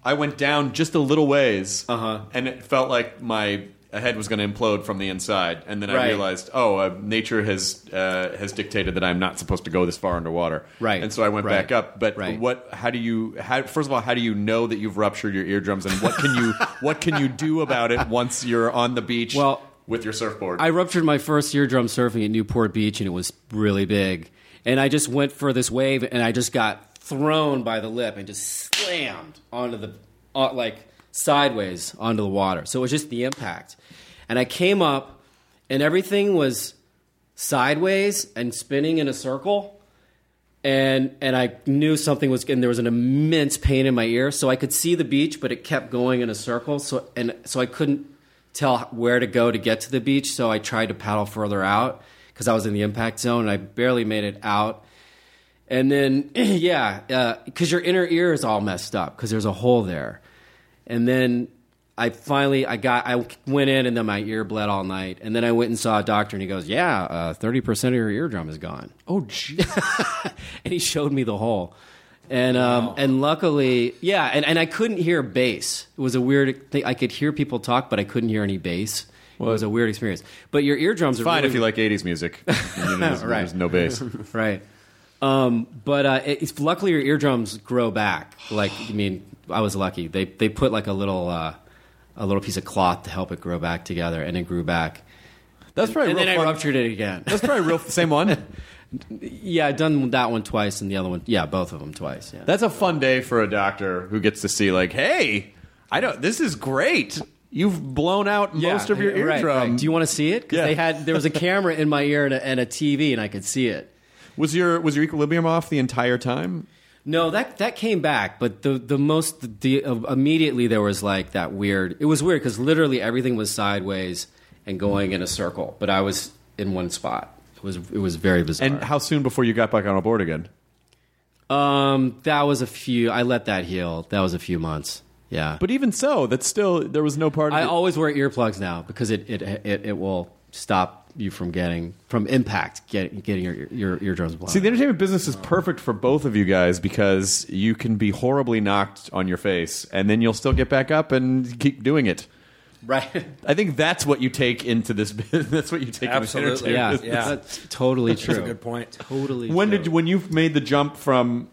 I went down just a little ways, Uh-huh. and it felt like my head was going to implode from the inside. And then I Right. realized, oh, uh, nature has uh, has dictated that I'm not supposed to go this far underwater. Right. And so I went Right. back up. But Right. what? How do you? How, first of all, how do you know that you've ruptured your eardrums, and what can you (laughs) what can you do about it once you're on the beach? Well, with your surfboard. I ruptured my first eardrum surfing at Newport Beach, and it was really big. And I just went for this wave, and I just got thrown by the lip and just slammed onto the, uh, like sideways onto the water. So it was just the impact. And I came up, and everything was sideways and spinning in a circle. And and I knew something was, and there was an immense pain in my ear. So I could see the beach, but it kept going in a circle. So and so I couldn't tell where to go to get to the beach. So I tried to paddle further out because I was in the impact zone, and I barely made it out. And then, (clears throat) yeah, uh, because your inner ear is all messed up because there's a hole there. And then I finally, I got, I went in, and then my ear bled all night. And then I went and saw a doctor, and he goes, "Yeah, uh, thirty percent of your eardrum is gone." oh, gee. (laughs) and he showed me the hole. And um, and luckily, yeah, and, and I couldn't hear bass. It was a weird thing. I could hear people talk, but I couldn't hear any bass it was a weird experience. But your eardrums are Fine really, if you like '80s music. (laughs) There's, Right. there's no bass. right. Um, but uh, it's, luckily your eardrums grow back. Like I mean, I was lucky. They they put like a little uh, a little piece of cloth to help it grow back together, and it grew back. That's probably and real then I ruptured it again. That's probably real. (laughs) Same one. yeah, I've done that one twice, and the other one, yeah, both of them twice. Yeah. That's a fun day for a doctor who gets to see like, hey, I don't. This is great. You've blown out most of your right, eardrum. right. Do you want to see it? Because Yeah. they had there was a camera in my ear and a, and a TV, and I could see it. Was your was your equilibrium off the entire time? No, that that came back, but the the most the, uh, immediately there was like that weird. It was weird because literally everything was sideways and going in a circle, but I was in one spot. It was it was very bizarre. And how soon before you got back on a board again? um, that was a few. I let that heal. That was a few months. Yeah, But even so, that's still there was no part. of I it. always wear earplugs now because it it it, it will stop you from getting from impact getting getting your your eardrums blown. See, the entertainment business is perfect for both of you guys because you can be horribly knocked on your face, and then you'll still get back up and keep doing it. right. I think that's what you take into this. business. (laughs) that's what you take. Absolutely. Into yeah, entertainment Yeah. that's totally true. That's a good point. Totally. When true. did when you made the jump from?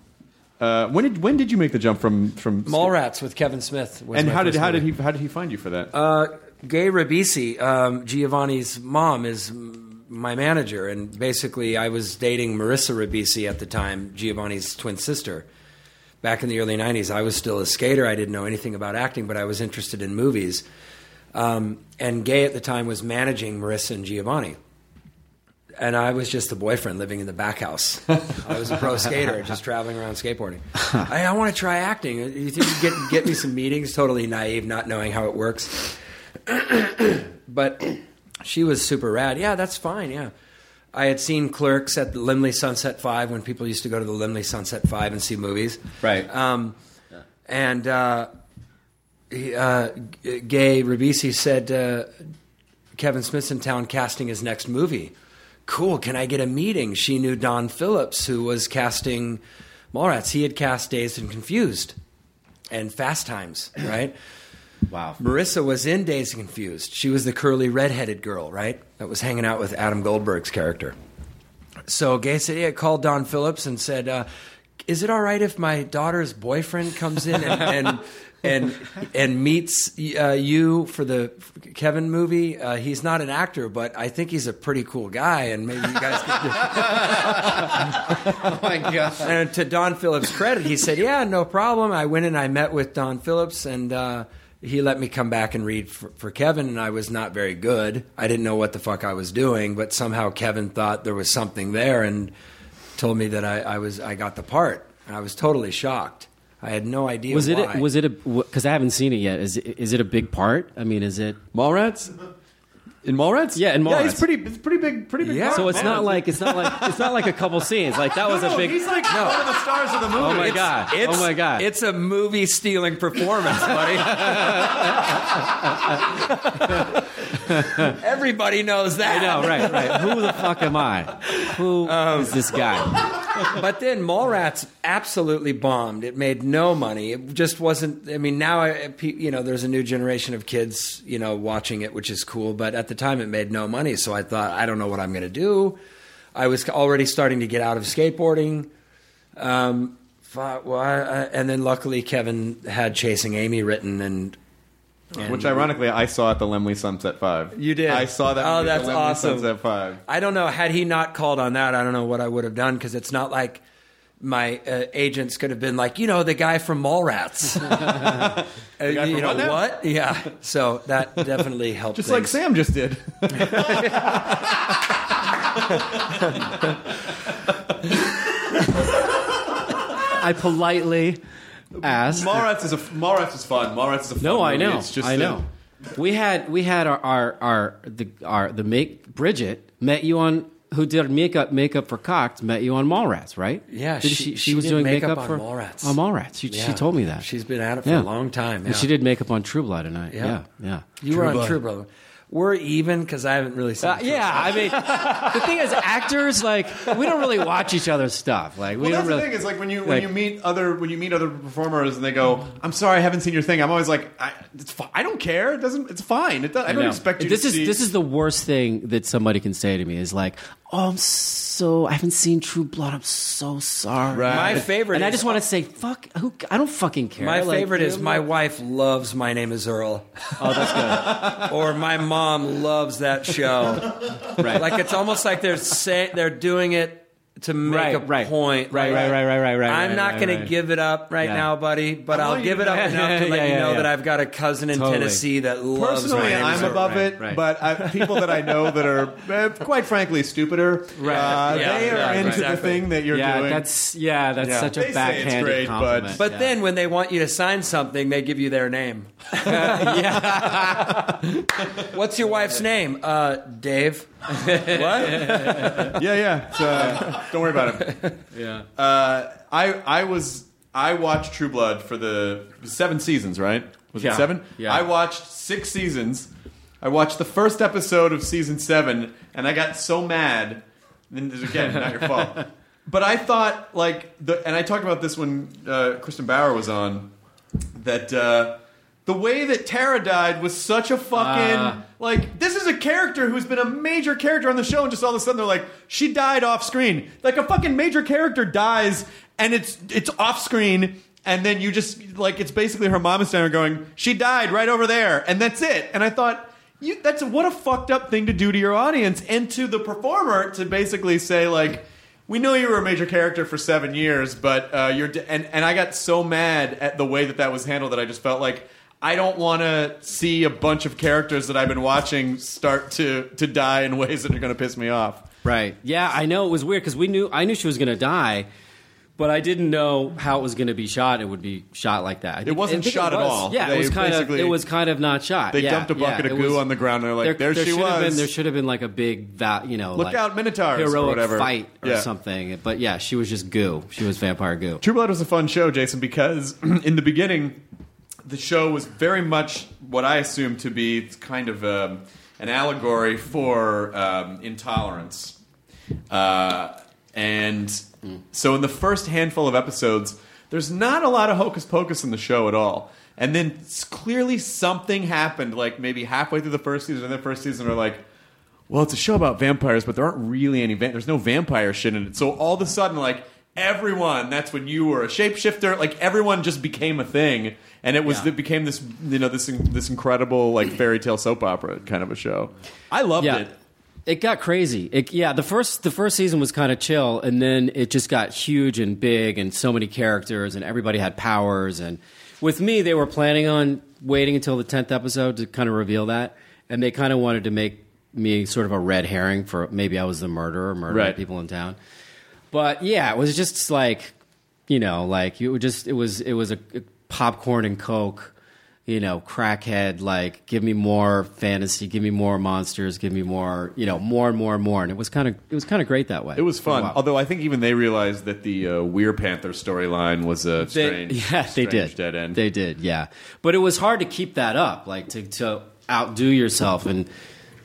Uh, when did when did you make the jump from from Mallrats with Kevin Smith. Was And how did first how did he how did he find you for that? Uh, Gay Ribisi, um, Giovanni's mom, is my manager, and basically I was dating Marissa Ribisi at the time, Giovanni's twin sister. Back in the early '90s, I was still a skater. I didn't know anything about acting, but I was interested in movies. Um, and Gay at the time was managing Marissa and Giovanni. And I was just the boyfriend living in the back house. (laughs) I was a pro skater, just traveling around skateboarding. I, I want to try acting. You think you get get me some meetings? Totally naive, not knowing how it works. (coughs) but she was super rad. Yeah, that's fine. Yeah, I had seen Clerks at the Laemmle Sunset Five when people used to go to the Laemmle Sunset Five and see movies. Right. Um, and uh, he, uh, Gay Ribisi said uh, Kevin Smith's in town casting his next movie. Cool. Can I get a meeting? She knew Don Phillips, who was casting Mallrats. He had cast Dazed and Confused and Fast Times, right? Wow. Marissa was in Dazed and Confused. She was the curly redheaded girl, right? That was hanging out with Adam Goldberg's character. So Gay said, yeah, called Don Phillips and said, uh, is it all right if my daughter's boyfriend comes in and and (laughs) and, and meets uh, you for the Kevin movie? Uh, he's not an actor, but I think he's a pretty cool guy, and maybe you guys could. (laughs) Oh my god. And to Don Phillips' credit, he said, "Yeah, no problem." I went and I met with Don Phillips, and uh, he let me come back and read for, for Kevin. And I was not very good. I didn't know what the fuck I was doing, but somehow Kevin thought there was something there and told me that I, I was I got the part. And I was totally shocked. I had no idea. Was it a, was it a because I haven't seen it yet? Is it, is it a big part? I mean, is it? Mallrats? In Mallrats? Yeah, in Yeah, he's pretty. It's pretty big. Pretty big. Yeah. part, So it's man. not like it's not like it's not like a couple scenes. Like that was a No, big. He's like one of the stars of the oh movie. Oh my It's- god! Oh it's- oh my god! It's a movie stealing performance, buddy. (laughs) (laughs) Everybody knows that. I know, right, right. Who the fuck am I? Who is Um, this guy? but then Mallrats absolutely bombed. It made no money. It just wasn't. I mean, now I, you know, there's a new generation of kids, you know, watching it, which is cool. But at the time, it made no money. So I thought, I don't know what I'm going to do. I was already starting to get out of skateboarding. Um, well, I, I, and then luckily Kevin had Chasing Amy written, and, and Which ironically, I saw at the Laemmle Sunset Five. You did? I saw that. Oh, movie at that's the Laemmle awesome. Sunset Five. I don't know. Had he not called on that, I don't know what I would have done because it's not like my uh, agents could have been like, you know, the guy from Mallrats. (laughs) (laughs) uh, guy you from know what what? Yeah. So that definitely (laughs) helped. Just like. Sam just did. I politely asked. Mallrats is a Mallrats is fun. Mallrats is a fun No, I movie. know. It's just I a- know. We had we had our our, our the our the make Bridget met you on who did makeup makeup for Cocked met you on Mallrats, right? Yeah, Did she- she, she was did doing makeup makeup, on for Mallrats. On Mallrats, she, she Yeah. told me that She's been at it for Yeah. a long time. And she yeah. did makeup on True Blood, and I Yeah. yeah yeah. You were on True Brother. We're even because I haven't really seen. Uh, yeah, I mean, the thing is, actors like we don't really watch each other's stuff. Like we Well, don't that's really. the thing is like when you when like- you meet other when you meet other performers and they go, "I'm sorry, I haven't seen your thing." I'm always like, I, "It's fine. I don't care. It doesn't. It's fine. It does, I don't know. expect you." This to is see- this is the worst thing that somebody can say to me is like, "Oh, I'm so I haven't seen True Blood. I'm so sorry." Right. My favorite, and I just want to say, "Fuck, who? I don't fucking care." My Like, favorite is my wife loves My Name Is Earl. Oh, that's good. (laughs) or my mom loves that show. (laughs) Right. Like it's almost like they're say, they're doing it to make Right, a right. point. Right, right, right, right, right, right, I'm right, not going to give it up right Yeah. now, buddy, but I'll give it up enough to (laughs) let Yeah, you know yeah. that I've got a cousin in Totally. Tennessee that loves Personally, I'm above it, but I, people that I know that are, uh, quite frankly, stupider, Right. uh, Yeah, they are yeah, into exactly. the thing that you're yeah, doing. that's yeah, that's Yeah. such They a it's backhanded great, but- compliment. But yeah. then when they want you to sign something, they give you their name. (laughs) (laughs) What's your wife's name? Uh, Dave. What? yeah, yeah. So, uh, don't worry about it. yeah, Uh, I I was I watched True Blood for the seven seasons, right? Was Yeah. it seven? Yeah. I watched six seasons. I watched the first episode of season seven, and I got so mad. And again, not your fault. But I thought like the, and I talked about this when uh, Kristen Bauer was on. That uh, the way that Tara died was such a fucking Ah. like this is a character who's been a major character on the show, and just all of a sudden they're like she died off screen. Like a fucking major character dies, and it's it's off screen, and then you just like it's basically her mom is standing there going, she died right over there, and that's it. And I thought. You, that's what a fucked up thing to do to your audience and to the performer to basically say like we know you were a major character for seven years, but uh, you're d- and and I got so mad at the way that that was handled that I just felt like I don't want to see a bunch of characters that I've been watching start to to die in (laughs) ways that are going to piss me off. right. Yeah, I know it was weird because we knew I knew she was going to die, but I didn't know how it was going to be shot. It would be shot like that. I think- wasn't shot it at all. Yeah, They it was kind of it was kind of not shot. They Yeah, dumped a bucket yeah, of it goo was- on the ground. and They're like, there, she should have was. Been, there should have been like a big, va- you know, Look like out, Minotaurs or heroic whatever. fight or Yeah. something. But yeah, she was just goo. She was vampire goo. True Blood was a fun show, Jason, because (clears throat) in the beginning, the show was very much what I assumed to be kind of um, an allegory for um, intolerance. Uh, and so, in the first handful of episodes, there's not a lot of hocus pocus in the show at all. And then clearly something happened, like maybe halfway through the first season, and the first season, we're like, well, it's a show about vampires, but there aren't really any. Va- there's no vampire shit in it. So all of a sudden, like everyone, that's when you were a shapeshifter. Like everyone just became a thing, and it was Yeah. it became this you know this this incredible like fairy tale soap opera kind of a show. I loved yeah. it. It got crazy. It, yeah, the first the first season was kind of chill, and then it just got huge and big, and so many characters, and everybody had powers. And with me, they were planning on waiting until the tenth episode to kind of reveal that, and they kind of wanted to make me sort of a red herring for maybe I was the murderer, murdering Right. people in town. But yeah, it was just like you know, like it was just it was it was a, a popcorn and coke. You know, crackhead, like, give me more fantasy, give me more monsters, give me more, you know, more and more and more. And it was kind of, it was kind of great that way. It was fun. Although I think even they realized that the uh, Weir Panther storyline was a They- strange, (laughs) yeah, they did. dead end. They did, yeah. But it was hard to keep that up, like to, to outdo yourself and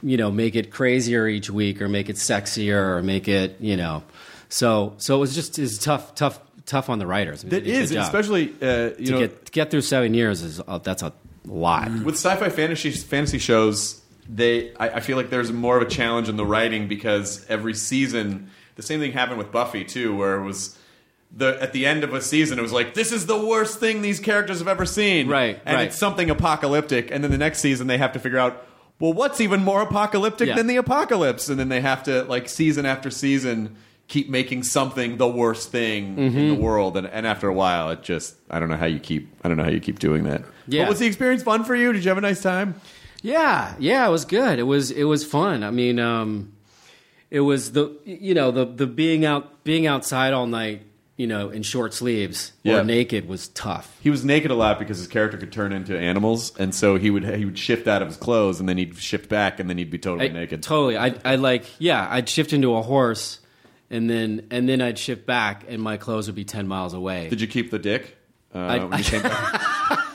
you know make it crazier each week, or make it sexier, or make it you know. So so it was just it's tough, tough, tough on the writers. I mean, that they did a is, good job. especially uh, you to know, get to get through seven years is uh, that's a lot. with sci-fi fantasy fantasy shows, they I, I feel like there's more of a challenge in the writing because every season, the same thing happened with Buffy too, where it was the at the end of a season, it was like this is the worst thing these characters have ever seen, Right, And right. it's something apocalyptic, and then the next season they have to figure out. Well, what's even more apocalyptic Yeah. than the apocalypse? And then they have to, like, season after season, keep making something the worst thing in Mm-hmm. the world. And, and after a while, it just, I don't know how you keep, I don't know how you keep doing that. Yeah. But was the experience fun for you? Did you have a nice time? Yeah, yeah, it was good. It was it was fun. I mean, um, it was the you know the the being out being outside all night, you know, in short sleeves Yeah. or naked was tough. He was naked a lot because his character could turn into animals, and so he would he would shift out of his clothes, and then he'd shift back, and then he'd be totally I- naked. Totally. I I like yeah. I'd shift into a horse, and then and then I'd shift back, and my clothes would be ten miles away. Did you keep the dick? Uh, I- when you came back?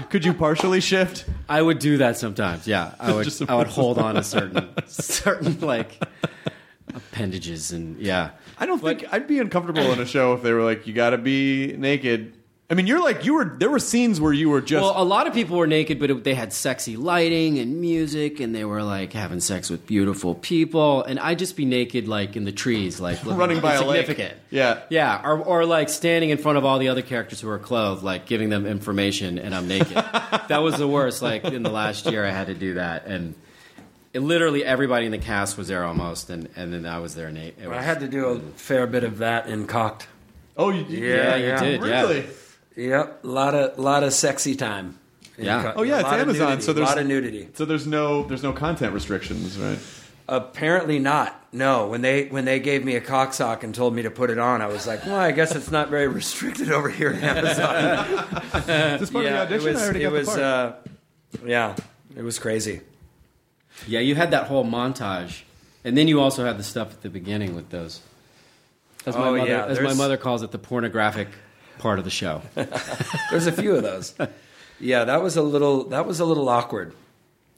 (laughs) could you partially shift? I would do that sometimes. Yeah, I would. I would hold on to (laughs) certain certain like appendages and yeah. I don't think I'd be uncomfortable in a show if they were like, "You got to be naked." I mean, you're like you were. There were scenes where you were just. Well, a lot of people were naked, but it, they had sexy lighting and music, and they were like having sex with beautiful people. And I'd just be naked, like in the trees, like Running by a lake. Yeah. yeah, or or like standing in front of all the other characters who are clothed, like giving them information, and I'm naked. (laughs) that was the worst. Like in the last year, I had to do that, and it, literally everybody in the cast was there almost, and and then I was there naked. I had to do a mm. fair bit of that in cocked. oh, you, Yeah, you did. Really? Yeah. Yep, a lot of lot of sexy time. Yeah. Co- Oh yeah, it's Amazon, nudity, so there's a lot of nudity. So there's no there's no content restrictions, right? Apparently not. No, when they when they gave me a cock sock and told me to put it on, I was like, well, I guess it's not very (laughs) restricted over here at Amazon. (laughs) Is this part yeah, of the audition? it was. I already It got the was part. uh, yeah, it was crazy. Yeah, you had that whole montage, and then you also had the stuff at the beginning with those. As my Oh, mother, yeah, as my mother calls it, the pornographic part of the show. (laughs) There's a few of those. Yeah, that was a little that was a little awkward.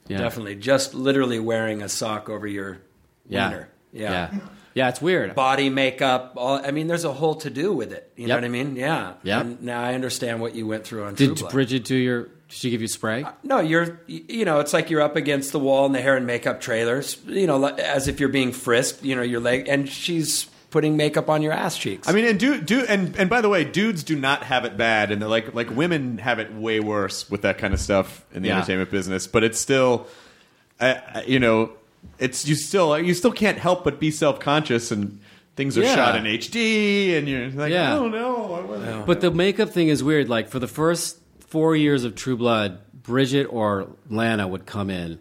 Yeah. Definitely, just literally wearing a sock over your Yeah. wiener. yeah, yeah, It's weird. Body makeup. All, I mean, there's a whole to do with it. You know what I mean? Yeah. Yeah. Now I understand what you went through on Did. Bridget do your? Did she give you spray? Uh, no, you're, you know, it's like you're up against the wall in the hair and makeup trailers, you know, as if you're being frisked, you know, your leg, and she's putting makeup on your ass cheeks. I mean, and do do and and by the way, dudes do not have it bad, and they're like like women have it way worse with that kind of stuff in the Yeah. entertainment business. But it's still, I, I- you know, it's you still you still can't help but be self conscious, and things are Yeah. shot in HD, and you're like, Yeah. oh no, I wasn't- know. But the makeup thing is weird. Like for the first four years of True Blood, Bridget or Lana would come in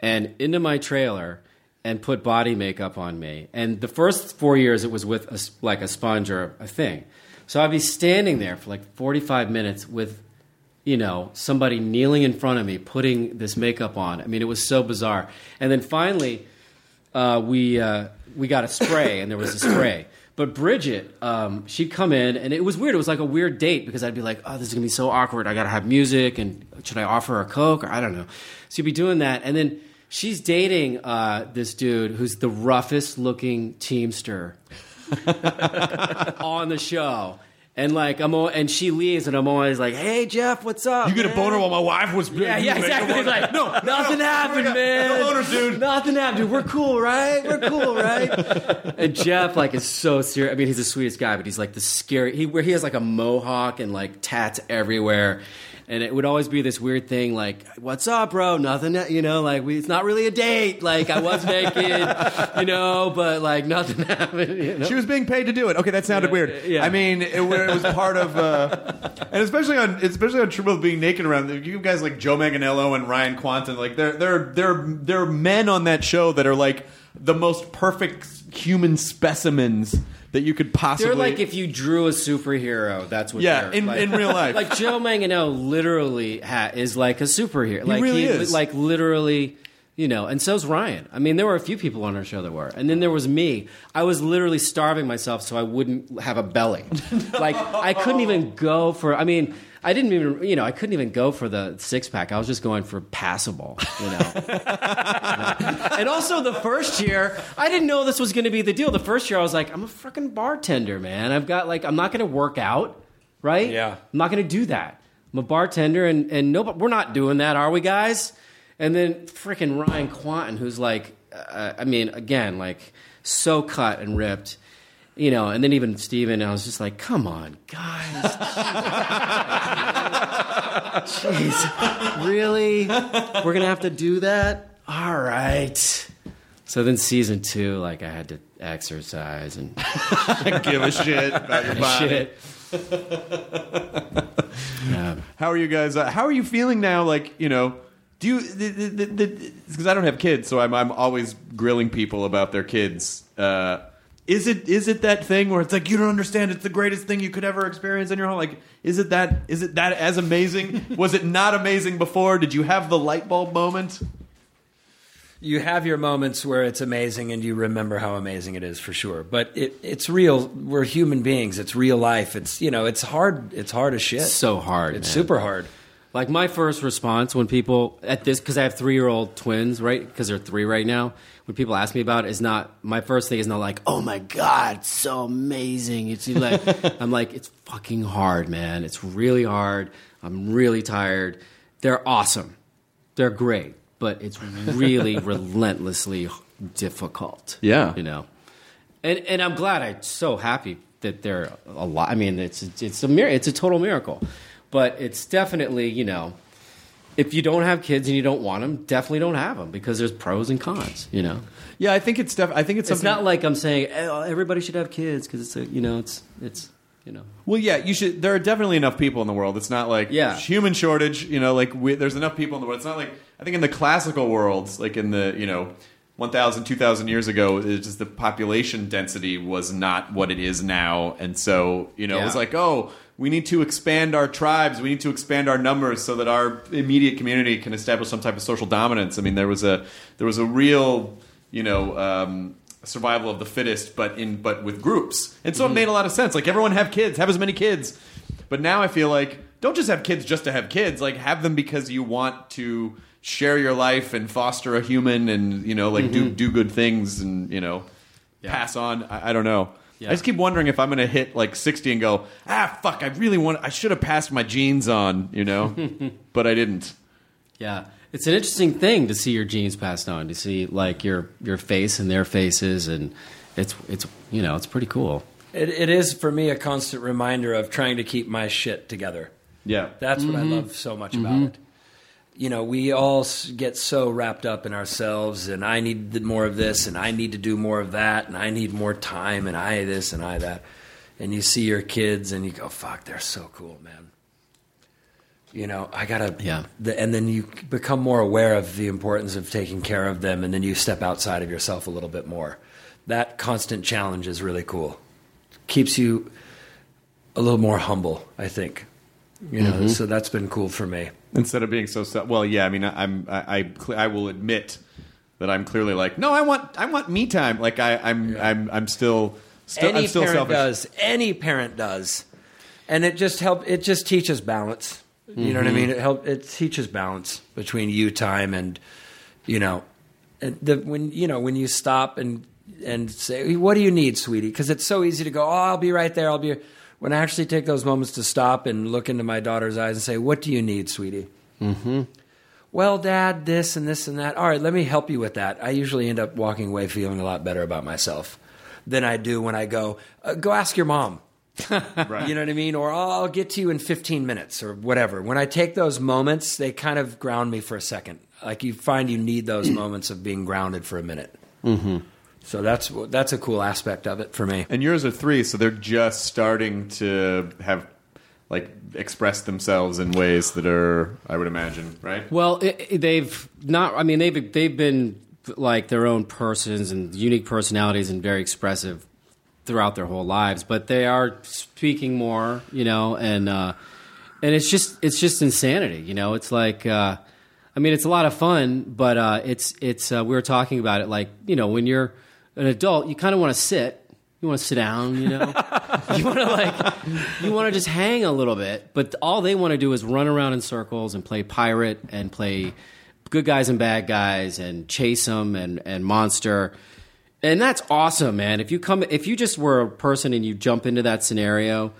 and into my trailer and put body makeup on me. And the first four years, it was with a like a sponge or a thing. So I'd be standing there for like forty five minutes with, you know, somebody kneeling in front of me putting this makeup on. I mean, it was so bizarre. And then finally, uh, we uh, we got a spray, and there was a spray. But Bridget, um, she'd come in, and it was weird. It was like a weird date because I'd be like, "Oh, this is gonna be so awkward. I gotta have music, and should I offer her a coke or I don't know." So you'd be doing that, and then she's dating uh, this dude who's the roughest looking teamster (laughs) on the show. And like I'm, al- and she leaves, and I'm always like, "Hey Jeff, what's up?" you get a boner while my wife was Yeah, yeah, exactly. It's like, no, (laughs) nothing happened, no, man. no boners, dude. Nothing happened, dude. We're cool, right? We're cool, right? (laughs) and Jeff, like, is so serious. I mean, he's the sweetest guy, but he's like the scary. He where he has like a mohawk and like tats everywhere. And it would always be this weird thing, like, "What's up, bro? Nothing, you know. Like, we, it's not really a date. Like, I was naked, you know, but like nothing (laughs) happened. You know? She was being paid to do it. Okay, that sounded weird. yeah. I mean, it, it was part of, uh, and especially on especially on True being naked around. You guys like Joe Manganiello and Ryan Kwanten, like there there there are men on that show that are like the most perfect human specimens that you could possibly. They're like if you drew a superhero, that's what. Yeah, in- like. in real life. (laughs) like Joe Manganiello literally ha- is like a superhero. like really is. Like literally, you know. And so's Ryan. I mean, there were a few people on our show that were, and then there was me. I was literally starving myself so I wouldn't have a belly. (laughs) like I couldn't even go for. I mean. I didn't even, you know, I couldn't even go for the six pack. I was just going for passable, you know. (laughs) and also the first year, I didn't know this was going to be the deal. The first year, I was like, I'm a freaking bartender, man. I've got like, I'm not going to work out, right? Yeah. I'm not going to do that. I'm a bartender, and and no, we're not doing that, are we, guys? And then freaking Ryan Kwanten, who's like, uh, I mean, again, like so cut and ripped. You know, and then even Steven, I was just like, come on, guys. Jeez. Really? We're going to have to do that? All right. So then season two, like I had to exercise and (laughs) give a shit about your (laughs) body. shit. Yeah. How are you guys? Uh, how are you feeling now? Like you know, do you? Because I don't have kids, so I'm I'm always grilling people about their kids. Uh, is it is it that thing where it's like you don't understand? It's the greatest thing you could ever experience in your home. Like, is it that? Is it that as amazing? (laughs) Was it not amazing before? Did you have the light bulb moment? you have your moments where it's amazing and you remember how amazing it is for sure. But it, it's real. We're human beings. It's real life. It's you know, it's hard. It's hard as shit. so hard. It's man. super hard. Like my first response when people at this because I have three year old twins, right? Because they're three right now. When people ask me about it, is not my first thing is not like, oh my god, it's so amazing. It's like (laughs) I'm like, it's fucking hard, man. It's really hard. I'm really tired. They're awesome. They're great, but it's really (laughs) relentlessly difficult. Yeah. you know. And and I'm glad. I'm so happy that they're a lot. I mean, it's it's a it's a total miracle, but it's definitely you know, if you don't have kids and you don't want them, definitely don't have them because there's pros and cons. You know, Yeah, I think it's def- I think it's it's not like I'm saying eh, oh, everybody should have kids because it's a you know it's it's you know Well, yeah, you should. There are definitely enough people in the world. It's not like Yeah. human shortage. You know, like we, there's enough people in the world. It's not like I think in the classical worlds, like in the you know. 1,000, 2,000 years ago, it's just the population density was not what it is now. And so, you know, it was like, oh, we need to expand our tribes. We need to expand our numbers so that our immediate community can establish some type of social dominance. I mean, there was a, there was a real, you know, um, survival of the fittest, but in, but with groups. And so it made a lot of sense. Like everyone have kids, have as many kids. But now I feel like don't just have kids just to have kids. Like have them because you want to share your life and foster a human and you know like do do good things and you know pass on. I, I don't know. Yeah. I just keep wondering if I'm going to hit like 60 and go ah fuck I really want I should have passed my genes on you know (laughs) but I didn't. Yeah, it's an interesting thing to see your genes passed on, to see like your your face and their faces, and it's it's you know it's pretty cool. It, it is for me a constant reminder of trying to keep my shit together. Yeah. That's what I love so much about it. You know, we all get so wrapped up in ourselves, and I need more of this, and I need to do more of that, and I need more time, and I this and I that. And you see your kids, and you go, "Fuck, they're so cool, man." You know, I gotta. Yeah. The, and then you become more aware of the importance of taking care of them, and then you step outside of yourself a little bit more. That constant challenge is really cool. Keeps you a little more humble, I think. You know, mm-hmm. so that's been cool for me. Instead of being so self- well, yeah. I mean, I- I'm I I, I will admit that I'm clearly like no, I want I want me time. Like I I'm I'm I'm still still any I'm still parent selfish. does. Any parent does, and it just help. It just teaches balance. You know what I mm-hmm. mean? It help. It teaches balance between you time and you know, and the when you know when you stop and and say, "What do you need, sweetie?" Because it's so easy to go, "Oh, I'll be right there. I'll be." When I actually take those moments to stop and look into my daughter's eyes and say, "What do you need, sweetie?" Mm-hmm. Well, Dad, this and this and that. All right, let me help you with that. I usually end up walking away feeling a lot better about myself than I do when I go, uh, "Go ask your mom." (laughs) Right. You know what I mean? Or "Oh, I'll get to you in 15 minutes or whatever. When I take those moments, they kind of ground me for a second. Like you find you need those (clears throat) moments of being grounded for a minute. Mm-hmm. So that's that's a cool aspect of it for me. And yours are three, so they're just starting to have like express themselves in ways that are, I would imagine, right? Well, it, it- they've not. I mean, they've they've been like their own persons and unique personalities and very expressive throughout their whole lives. But they are speaking more, you know, and uh, and it's just it's just insanity, you know. It's like. Uh, I mean, it's a lot of fun, but uh, it's it's. Uh, we were talking about it, like you know, when you're an adult, you kind of want to sit. You want to sit down, you know. (laughs) you want to like, you want to just hang a little bit. But all they want to do is run around in circles and play pirate and play good guys and bad guys and chase them and and monster. And that's awesome, man. If you come, if you just were a person and you jump into that scenario,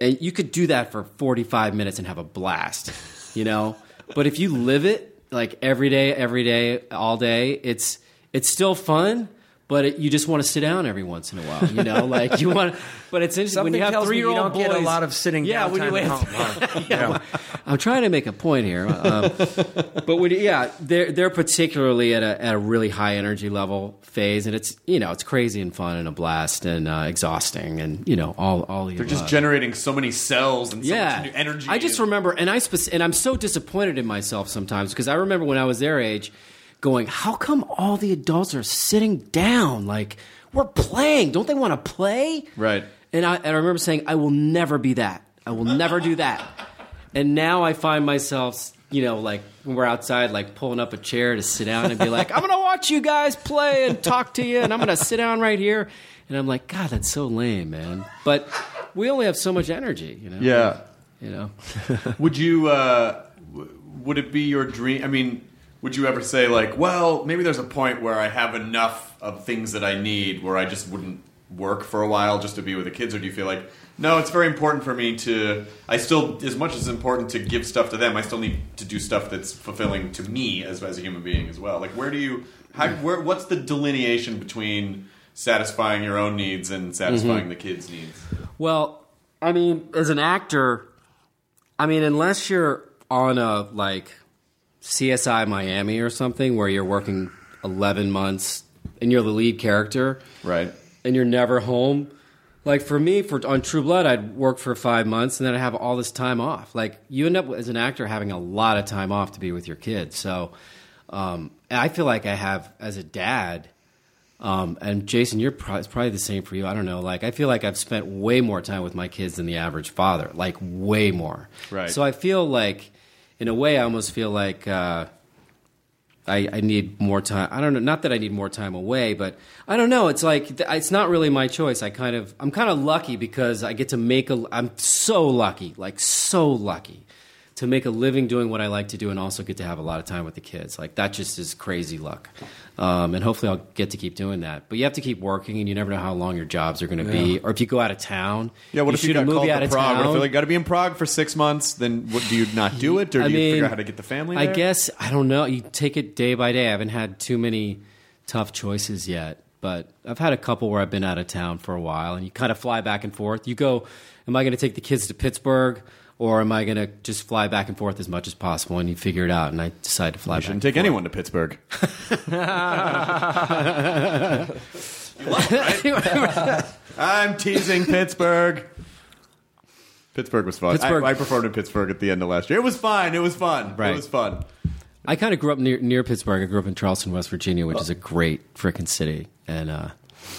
and you could do that for 45 minutes and have a blast, you know? but if you live it like every day, every day, all day, it's it's still fun, but it, you just want to sit down every once in a while, you know? Like you want (laughs) but it's interesting when you have me you 3-year-old don't get a lot of sitting Yeah, down when you time at home, (laughs) huh? yeah, I'm trying to make a point here, um, but when, yeah, they're they're particularly at a at a really high energy level phase, and it's you know it's crazy and fun and a blast and uh, exhausting and you know all all They're just generating so many cells and so yeah much energy. I just remember, and I spec- and I'm so disappointed in myself sometimes because I remember when I was their age, going, how come all the adults are sitting down? Like we're playing, don't they want to play? Right. And I, and I remember saying, I will never be that. I will never do that. And now I find myself, you know, like when we're outside, like pulling up a chair to sit down and be like, I'm going to watch you guys play and talk to you, and I'm going to sit down right here. And I'm like, God, that's so lame, man. But we only have so much energy, you know? Yeah. You know? (laughs) Would you uh, would it be your dream? I mean, would you ever say like, well, maybe there's a point where I have enough of things that I need where I just wouldn't work for a while just to be with the kids, or do you feel like no, it's very important for me to. I still, as much as it's important to give stuff to them, I still need to do stuff that's fulfilling to me as as a human being as well. Like, where do you? How, where? What's the delineation between satisfying your own needs and satisfying mm-hmm. the kids' needs? Well, I mean, as an actor, I mean, unless you're on a like CSI Miami or something where you're working 11 months and you're the lead character Right. and you're never home. Like for me, for on True Blood, I'd work for five months and then I have all this time off. Like you end up as an actor having a lot of time off to be with your kids. So um, I feel like I have as a dad. Um, and Jason, you're pro- it's probably the same for you. I don't know. Like I feel like I've spent way more time with my kids than the average father. Like way more. Right. So I feel like, in a way, I almost feel like. Uh, I, I need more time. I don't know. Not that I need more time away, but I don't know. It's like it's not really my choice. I kind of I'm kind of lucky because I get to make a. I'm so lucky, like so lucky, to make a living doing what I like to do, and also get to have a lot of time with the kids. Like that just is crazy luck. Um, and hopefully I'll get to keep doing that. But you have to keep working, and you never know how long your jobs are going to be, or if you go out of town. Yeah, what you if you got a movie out of Prague? What if you got to be in Prague for six months? Then what, do you not do it, or do I you figure out how to get the family? I guess I don't know. You take it day by day. I haven't had too many tough choices yet, but I've had a couple where I've been out of town for a while, and you kind of fly back and forth. You go, am I going to take the kids to Pittsburgh, or am I going to just fly back and forth as much as possible? And you figure it out, and I decide to fly I back. shouldn't and take forth. anyone to Pittsburgh. (laughs) (laughs) I'm teasing Pittsburgh. Pittsburgh was fun. Pittsburgh- I, I performed in Pittsburgh at the end of last year. It was fine. It was fun. Right. It was fun. I kind of grew up near, near Pittsburgh. I grew up in Charleston, West Virginia, which is a great freaking city, and uh, Do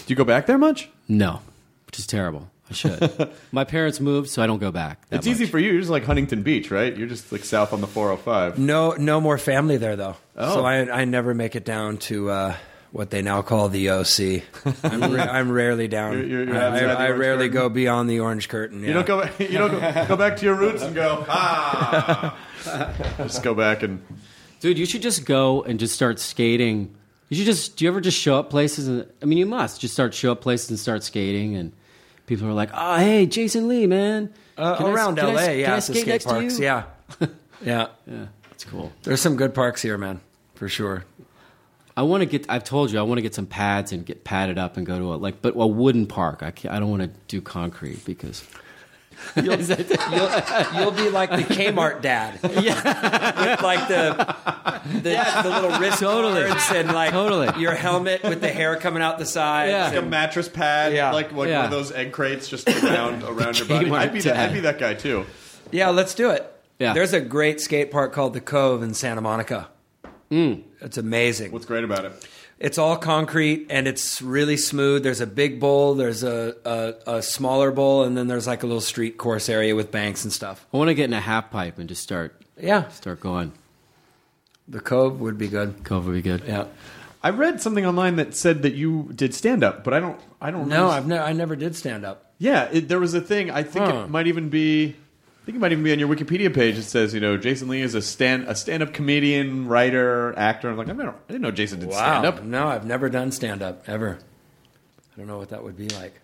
you go back there much? no, which is terrible. I should. My parents moved, so I don't go back. that It's easy much. for you. You're just like Huntington Beach, right? You're just like south on the 405. No, no more family there though. Oh. So I, I never make it down to uh, what they now call the OC. I'm, ra- (laughs) I'm rarely down. You're- you're- you're I, outside the I, I orange rarely curtain? go beyond the orange curtain. You don't go. You don't go, go back to your roots and go. Ah. (laughs) just go back and. Dude, you should just go and just start skating. You should just. Do you ever just show up places? And I mean, you must just start show up places and start skating, and people are like, "Oh, hey, Jason Lee, man." Uh, I- around I- LA, can yeah, I skate skate parks. Yeah, (laughs) yeah. yeah, that's cool. There's some good parks here, man, for sure. I want to get. I've told you, I want to get some pads and get padded up and go to a like, but a wooden park. I can't, I don't want to do concrete because. You'll, (laughs) you'll, you'll be like the Kmart dad. (laughs) Yeah. With like the the, the little wrist Totally. guards and like Totally. your helmet with the hair coming out the sides. Yeah. Like a mattress pad, Yeah. like like Yeah. one of those egg crates, just around (laughs) around your body. I'd be that. I'd be that guy too. Yeah, let's do it. Yeah. There's a great skate park called the Cove in Santa Monica. It's amazing. What's great about it? It's all concrete and it's really smooth. There's a big bowl, there's a, a, a smaller bowl, and then there's like a little street course area with banks and stuff. I want to get in a half pipe and just start Yeah, start going. the Cove would be good. Cove would be good. Yeah. I read something online that said that you did stand up, but I don't. I don't. No, know. I've ne- I never did stand up. Yeah, it, there was a thing. I think Huh. it might even be. I think it might even be on your Wikipedia page. It says, you know, Jason Lee is a stand a stand up comedian, writer, actor. I'm like, I, didn't know Jason did stand up. No, I've never done stand up ever. I don't know what that would be like.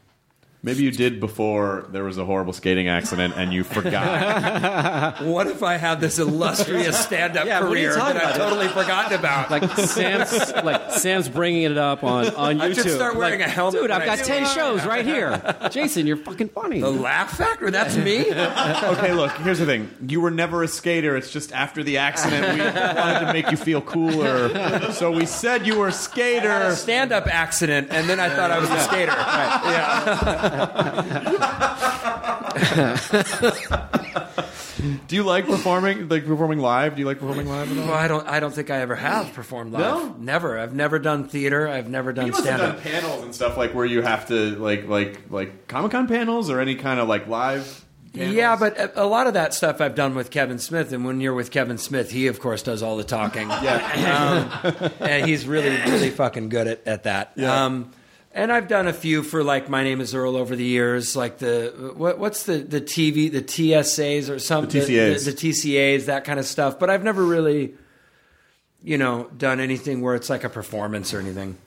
Maybe you did before there was a horrible skating accident and you forgot. (laughs) What if I had this illustrious stand up Yeah, what are you career that I've totally forgotten about? Like Sam's, like Sam's bringing it up on on YouTube. I should start wearing Like, a helmet Dude, I've got ten shows right here. Jason, you're fucking funny. the laugh factor? That's me? (laughs) okay, look, here's the thing. You were never a skater. It's just after the accident, we wanted to make you feel cooler. So we said you were a skater. stand up accident, and then I thought I was a skater. Yeah. (laughs) (laughs) Do you like performing, like performing live? Do you like performing live at all? Well, I don't. I don't think I ever have performed live. No? never. I've never done theater. I've never done You must have stand done panels and stuff like where you have to like like like Comic Con panels or any kind of like live. Panels? Yeah, but a, a lot of that stuff I've done with Kevin Smith, and when you're with Kevin Smith, he of course does all the talking. yeah, (laughs) um, and he's really, really fucking good at, at that. Yeah. Um, And I've done a few for like My Name Is Earl over the years, like the what, what's the the TV the TSAs or something The TCAs. the, the TCAs that kind of stuff. But I've never really, you know, done anything where it's like a performance or anything.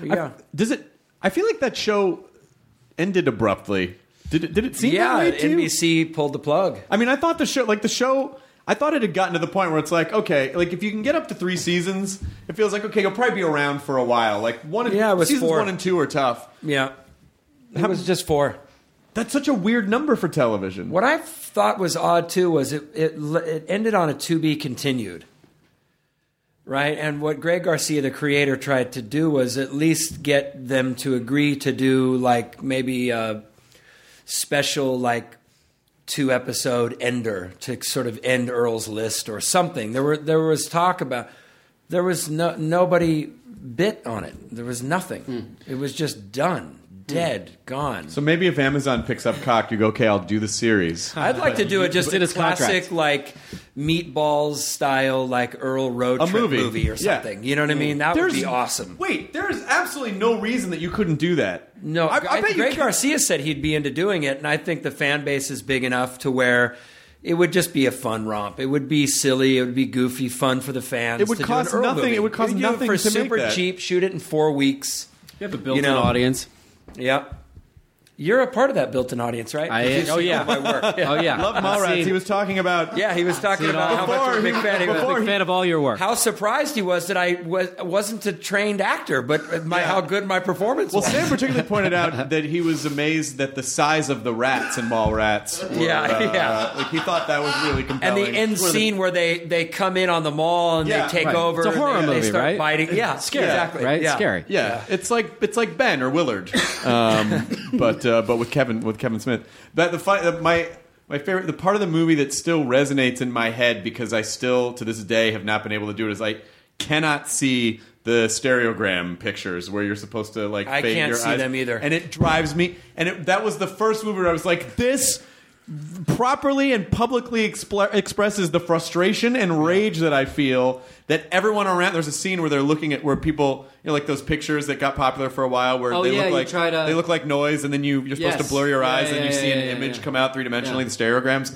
But yeah, Does it? I feel like that show ended abruptly. Did it? Did it seem yeah. that way too? NBC pulled the plug. I mean, I thought the show, like the show, I thought it had gotten to the point where it's like, okay, like if you can get up to three seasons, it feels like okay, you'll probably be around for a while. Like one, and, Yeah, it was seasons four. one and two are tough. Yeah, it was just four. That's such a weird number for television. What I thought was odd too was it it, it ended on a to be continued. Right? And what Greg Garcia, the creator, tried to do was at least get them to agree to do like maybe a special like two episode ender to sort of end Earl's list or something. There were there was talk about there was no nobody bit on it. There was nothing. Hmm. It was just done, Hmm. dead, gone. So maybe if Amazon picks up Cocked, you go, okay, I'll do the series. I'd like to do it just in a his contract. classic like meatballs style like Earl road A trip movie. or Yeah. something. You know what I mean? That would be awesome. Wait, there's absolutely no reason that you couldn't do that. No, I, I bet you Greg can- Garcia said he'd be into doing it, and I think the fan base is big enough to where it would just be a fun romp. It would be silly. It would be goofy, fun for the fans. It would to do cost an Earl nothing- movie. it would cost You do it nothing for to make super that. cheap. Shoot it in four weeks. You have a built-in know- audience. Yep. You're a part of that built-in audience, right? I- You've oh, seen yeah. all my work. (laughs) Oh yeah, Love I've Mallrats. He was talking about. Yeah, he was talking about all- how much of a big fan he was. Big fan of all your work. how surprised he was that I was, wasn't a trained actor, but my, how good my performance Well, was. Sam particularly (laughs) pointed out that he was amazed that the size of the rats in Mallrats. Were, Yeah, uh, yeah. Like he thought that was really compelling. and the end scene where they, they come in on the mall and Yeah, they take right. over. It's a horror and they, movie, they start right? Biting. Yeah, scary, exactly. right? Scary. Yeah, it's like it's like Ben or Willard, um, (laughs) but uh, but with Kevin with Kevin Smith. That the uh, my my favorite the part of the movie that still resonates in my head because I still to this day have not been able to do it is I cannot see the stereogram pictures where you're supposed to like I fade can't your see eyes. them either. and it drives me. And it, that was the first movie where I was like this. Properly and publicly expl- expresses the frustration and rage that I feel that everyone around. There's a scene where they're looking at where people, you know, like those pictures that got popular for a while, where Oh, they yeah, look you like try to- they look like noise, and then you you're supposed Yes. to blur your Yeah, eyes, and yeah, you yeah, see an image come out three dimensionally, the stereograms.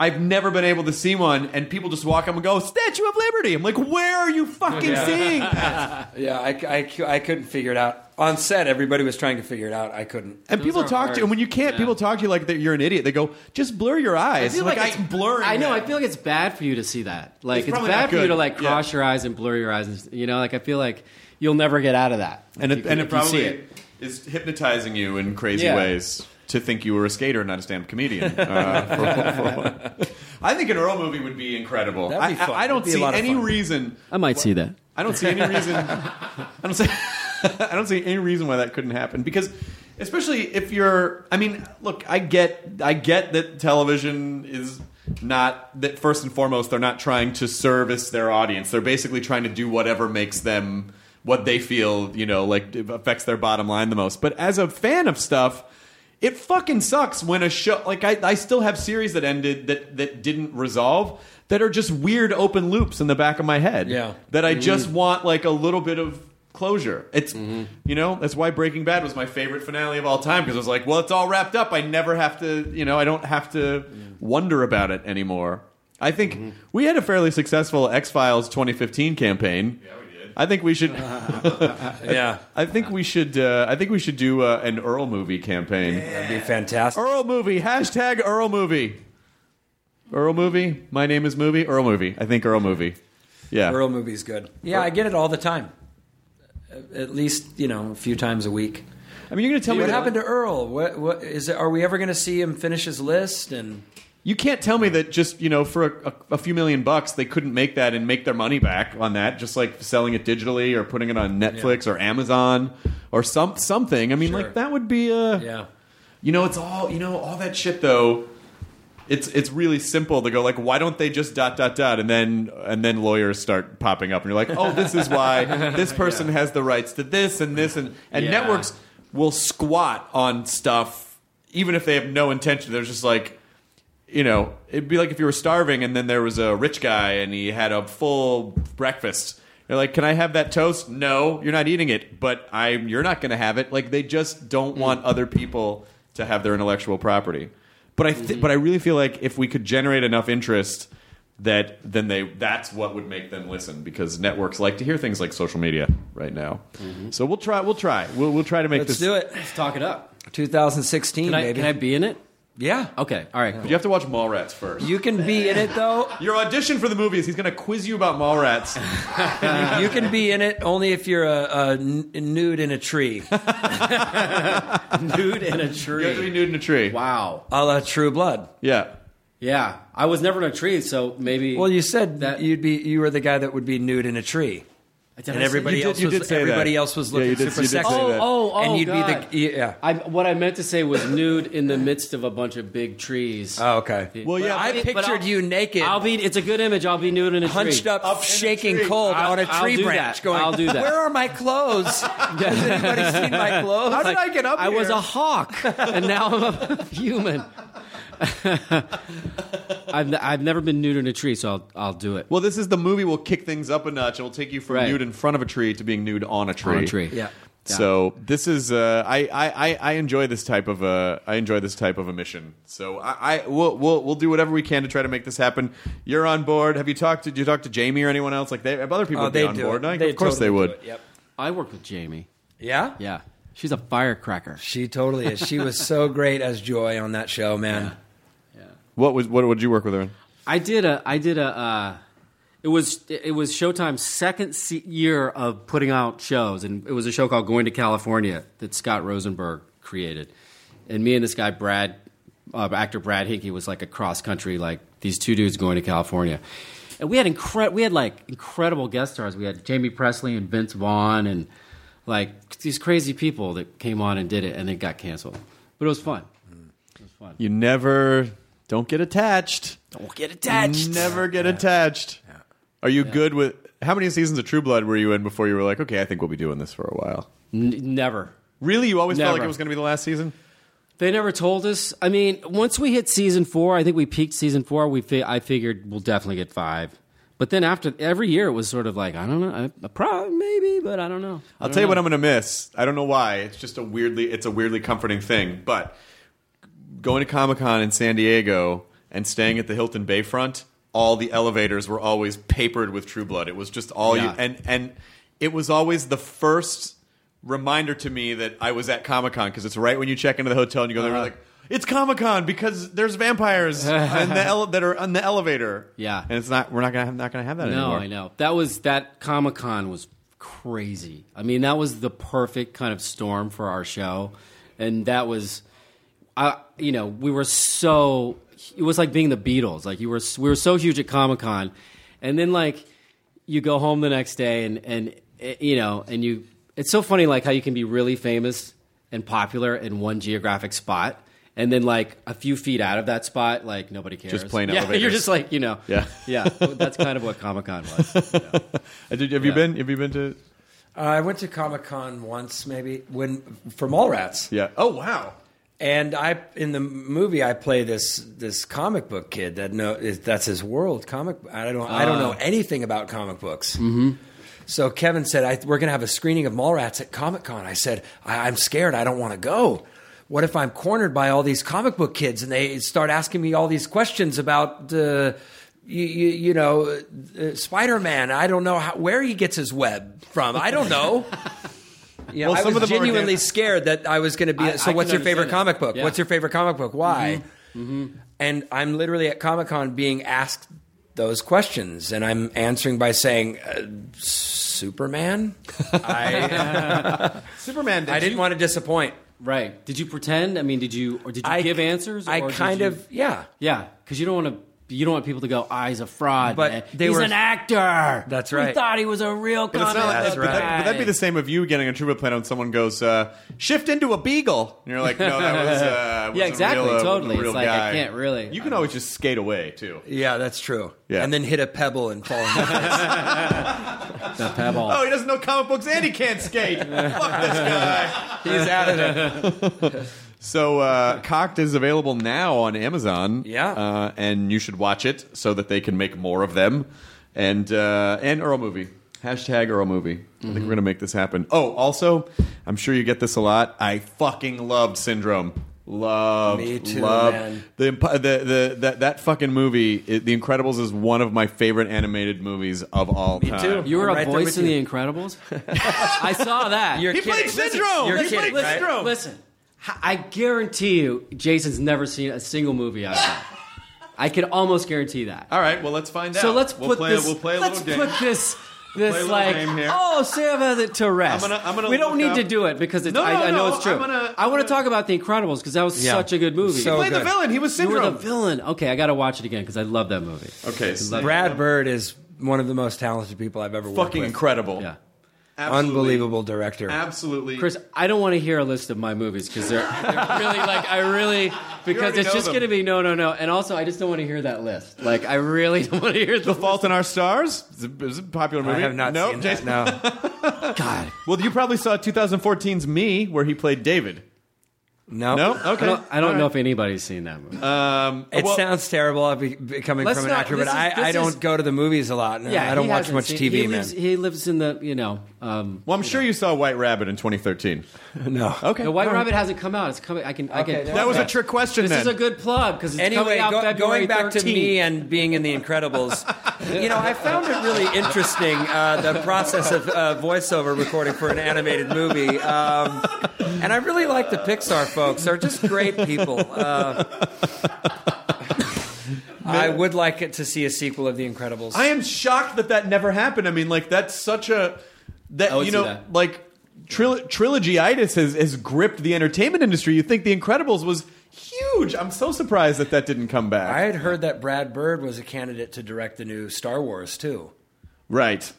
I've never been able to see one, and people just walk up and go, "Statue of Liberty." I'm like, "Where are you fucking seeing?" that? (laughs) Yeah, I, I, I couldn't figure it out. On set, everybody was trying to figure it out. I couldn't. And Those people are talk to you, and when you can't, Yeah. people talk to you like you're an idiot. They go, "Just blur your eyes." I feel like, I- it's blurring. I know. that. I feel like it's bad for you to see that. Like It's it's, bad for you to like Yeah. cross your eyes and blur your eyes. And, you know, like I feel like you'll never get out of that. and if it, you- and it probably see it. is hypnotizing you in crazy Yeah. ways to think you were a skater, and not a stand-up comedian. Uh, for- for- (laughs) I think an Earl movie would be incredible. That'd be I- fun. I, I don't It'd be see any reason. I might see that. (laughs) I don't see any reason. I don't see. (laughs) I don't see any reason why that couldn't happen because, especially if you're. I mean, look, I get, I get that television is not that first and foremost they're not trying to service their audience. They're basically trying to do whatever makes them what they feel, you know, like affects their bottom line the most. But as a fan of stuff. It fucking sucks when a show like I, I still have series that ended that that didn't resolve that are just weird open loops in the back of my head Yeah. that I just mm-hmm. want like a little bit of closure. It's mm-hmm. you know that's why Breaking Bad was my favorite finale of all time because it was like, well, it's all wrapped up. I never have to, you know, I don't have to wonder about it anymore. I think mm-hmm. we had a fairly successful X Files 2015 campaign. Yeah, we did. I think we should. (laughs) Yeah, I think we should. Uh, I think we should do uh, an Earl movie campaign. that'd be fantastic. Earl movie. Hashtag Earl movie. Earl movie. My name is movie. Earl movie. I think Earl movie. Yeah. Earl movie's good. Yeah, I get it all the time. At least you know a few times a week. I mean, you're going to tell me what that- happened to Earl? What what is it? Are we ever going to see him finish his list? And You can't tell me that just you know for a, a, a few million bucks they couldn't make that and make their money back on that, just like selling it digitally or putting it on Netflix or Amazon or some something. I mean, Sure. like that would be a yeah, you know it's all you know all that shit though. It's it's really simple to go like why don't they just dot dot dot and then and then lawyers start popping up and you're like oh this is why (laughs) this person has the rights to this and this and and Yeah. networks will squat on stuff even if they have no intention. They're just like you know, it'd be like if you were starving and then there was a rich guy and he had a full breakfast. They're like, "Can I have that toast?" No, you're not eating it, but I'm. You're not going to have it. Like they just don't hmm. want other people to have their intellectual property. But I, th- mm-hmm. but I really feel like if we could generate enough interest, that then they that's what would make them listen because networks like to hear things like social media right now. Mm-hmm. So we'll try. We'll try. We'll we'll try to make this Let's do it. Let's talk it up. 2016, Can I, baby. can I be in it? Yeah. Okay. All right. But you have to watch Mallrats first. You can be in it though. (laughs) Your audition for the movie is he's going to quiz you about Mallrats. (laughs) you can be in it only if you're a, a n- nude in a tree, (laughs) Nude in a tree. you have to be nude in a tree. Wow. a la True Blood. Yeah. Yeah. I was never in a tree, so maybe. Well, you said That- you'd be you were the guy that would be nude in a tree, Did and I say- everybody You did- else you was did everybody that. else was looking you did- super sexy. Oh, oh, oh, and you'd God. be the yeah. I, what I meant to say was nude in the midst of a bunch of big trees. Oh, okay. Well, yeah, I But pictured I'll- you naked, I'll be. It's a good image. I'll be nude in a hunched tree. up, Up shaking cold I'll- on a I'll tree do branch. that. Going, I'll do that. Where are my clothes? (laughs) Has anybody seen my clothes? How did I get up I was a hawk, and now I'm a (laughs) human. (laughs) I've, I've never been nude in a tree, so I'll, I'll do it. Well, this is the movie. will kick things up a notch. It will take you from Right. nude in front of a tree to being nude on a tree. On a tree. Yeah. So this is uh, I, I, I- I enjoy this type of uh, I enjoy this type of a mission. So I, I we'll, we'll we'll do whatever we can to try to make this happen. You're on board. Have you talked to did you talk to Jaime or anyone else? Like they have other people Oh, would be on do board. it. No, They of course totally they would. do it. Yep. I worked with Jaime. Yeah. Yeah, she's a firecracker. She totally is. She was so great as Joy on that show, man. What was what would you work with her in? I did a. I did a. Uh, it was it was Showtime's second se- year of putting out shows, and it was a show called Going to California that Scott Rosenberg created, and me and this guy Brad, uh, actor Brad Hickey, was like a cross country like these two dudes going to California, and we had incre- we had like incredible guest stars. We had Jaime Pressly and Vince Vaughn and like these crazy people that came on and did it, and it got canceled, but it was fun. It was fun. You never don't get attached. Don't get attached. Never get attached. Are you good with how many seasons of True Blood were you in before you were like, okay, I think we'll be doing this for a while? N- never. Really, you always felt like Never. it was going to be the last season. They never told us. I mean, once we hit season four, I think we peaked season four. We fi- I figured we'll definitely get five. But then after every year, it was sort of like I don't know, I, probably maybe, but I don't know. I'll tell you what I'm going to miss. I don't know why. It's just a weirdly, it's a weirdly comforting thing. But going to Comic Con in San Diego and staying at the Hilton Bayfront, all the elevators were always papered with True Blood. It was just all you, and and it was always the first reminder to me that I was at Comic Con because it's right when you check into the hotel and you go there, Uh-huh. like. It's Comic Con because there's vampires (laughs) in the ele- that are on the elevator. Yeah. and it's not. We're not gonna have, not gonna have that No, anymore. I know that was that Comic Con was crazy. I mean, that was the perfect kind of storm for our show, and that was, I you know, we were so it was like being the Beatles. Like you were, we were so huge at Comic Con, and then like you go home the next day, and and eh, you know, and you. It's so funny, like how you can be really famous and popular in one geographic spot. And then, like a few feet out of that spot, like nobody cares. Just plain (laughs) yeah, elevators. You're just like, you know, Yeah. yeah. That's kind of what Comic Con was. you know. (laughs) Did- have you been? Have you been to? Uh, I went to Comic Con once, maybe when for Mallrats, Yeah. Oh wow. And I in the movie I play this this comic book kid that is, that's his world. Comic. I don't. I don't know anything about comic books. Mm-hmm. So Kevin said, I, "We're going to have a screening of Mallrats at Comic Con." I said, I, "I'm scared. I don't want to go." What if I'm cornered by all these comic book kids and they start asking me all these questions about uh, you, you, you know uh, Spider Man? I don't know how, where he gets his web from. I don't know. (laughs) Yeah, Well, I some was of them genuinely again- scared that I was going to be. I- so, I what's your favorite understand comic book? Yeah. What's your favorite comic book? Why? Mm-hmm. Mm-hmm. And I'm literally at Comic Con being asked those questions, and I'm answering by saying, uh, "Superman." (laughs) I, uh, Superman. Did I didn't you- want to disappoint. Right. Did you pretend? I mean, did you or did you I give answers? I or did kind you- of yeah. Yeah, because you don't want to. You don't want people to go, "Ah, he's a fraud." But man. they he's were- an actor. That's right. We thought he was a real But it's comic not like That's that, but, that, right. but that'd be the same of you getting a trivia plan and someone goes, uh, "Shift into a beagle," and you're like, "No, that was, uh, (laughs) was Yeah, a exactly, real, uh, totally. real It's like, I guy." can't really- You can always just skate away too. Yeah, that's true. Yeah. And then hit a pebble and fall. in the face. (laughs) (laughs) the pebble. Oh, he doesn't know comic books and he can't skate. Fuck this guy. He's out of it. So, uh, (laughs) Cocked is available now on Amazon. Yeah. uh, and you should watch it so that they can make more of them. And uh, and Earl movie. Hashtag Earl movie. I think we're gonna make this happen. Oh, also, I'm sure you get this a lot. I fucking loved Syndrome. Love, Me too, loved man. the the the that that fucking movie. It, the Incredibles is one of my favorite animated movies of all Me time. too. You were I'm a right there voice with in you. The Incredibles. (laughs) I saw that. You're He kidding. played Listen, Syndrome. You're He kidding, played right? Syndrome. Listen, h- I guarantee you, Jason's never seen a single movie I've done. I can almost guarantee that. All right, well, let's find out. So let's we'll put play, this. We'll play a let's little game. put this. play a This like game here. oh Sam has it to rest. I'm gonna- I'm gonna we don't need up- to do it because it's, No, I, no, I know no, it's true. I'm gonna- I want I'm to talk about the Incredibles because that was Yeah. such a good movie. So Play the good. villain. He was syndrome. you were the villain. Okay, I got to watch it again because I love that movie. Okay, so Brad Bird is one of the most talented people I've ever worked with. fucking incredible. Yeah. Absolutely. Unbelievable director. Absolutely. Chris, I don't want to hear a list of my movies because they're, they're really like I really (laughs) because it's just going to be no, no, no, and also I just don't want to hear that list. Like I really (laughs) don't want to hear The the Fault in Our Stars is a, is a popular movie. I have not no, seen Jason- that. No, (laughs) God. Well, you probably saw 2014's Me, where he played David. No, No, I okay. don't, I don't know right. if anybody's seen that movie. Um, It well, sounds terrible I'll be, be coming Let's from an not- actor, but this is- I, this I don't is- go to the movies a lot. No, I don't he watch hasn't much seen- TV, he man. Lives, he lives in the you know. Um, Well, I'm sure you saw White Rabbit in 2013. (laughs) no. Okay. the White all right. Rabbit hasn't come out. It's coming. I can. I Okay, can. That was a trick question. This then. is a good plug because it's Anyway, coming out go- February going back to me and being in The Incredibles, (laughs) you know, I found it really interesting uh, the process of uh, voiceover recording for an animated movie, um, and I really like the Pixar folks. They're just great people. Uh, (laughs) I would like it to see a sequel of The Incredibles. I am shocked that that never happened. I mean, like that's such a that I would you see know, that. like tril- trilogy-itis has has gripped the entertainment industry. You think The Incredibles was huge? I'm so surprised that that didn't come back. I had heard that Brad Bird was a candidate to direct the new Star Wars too. right.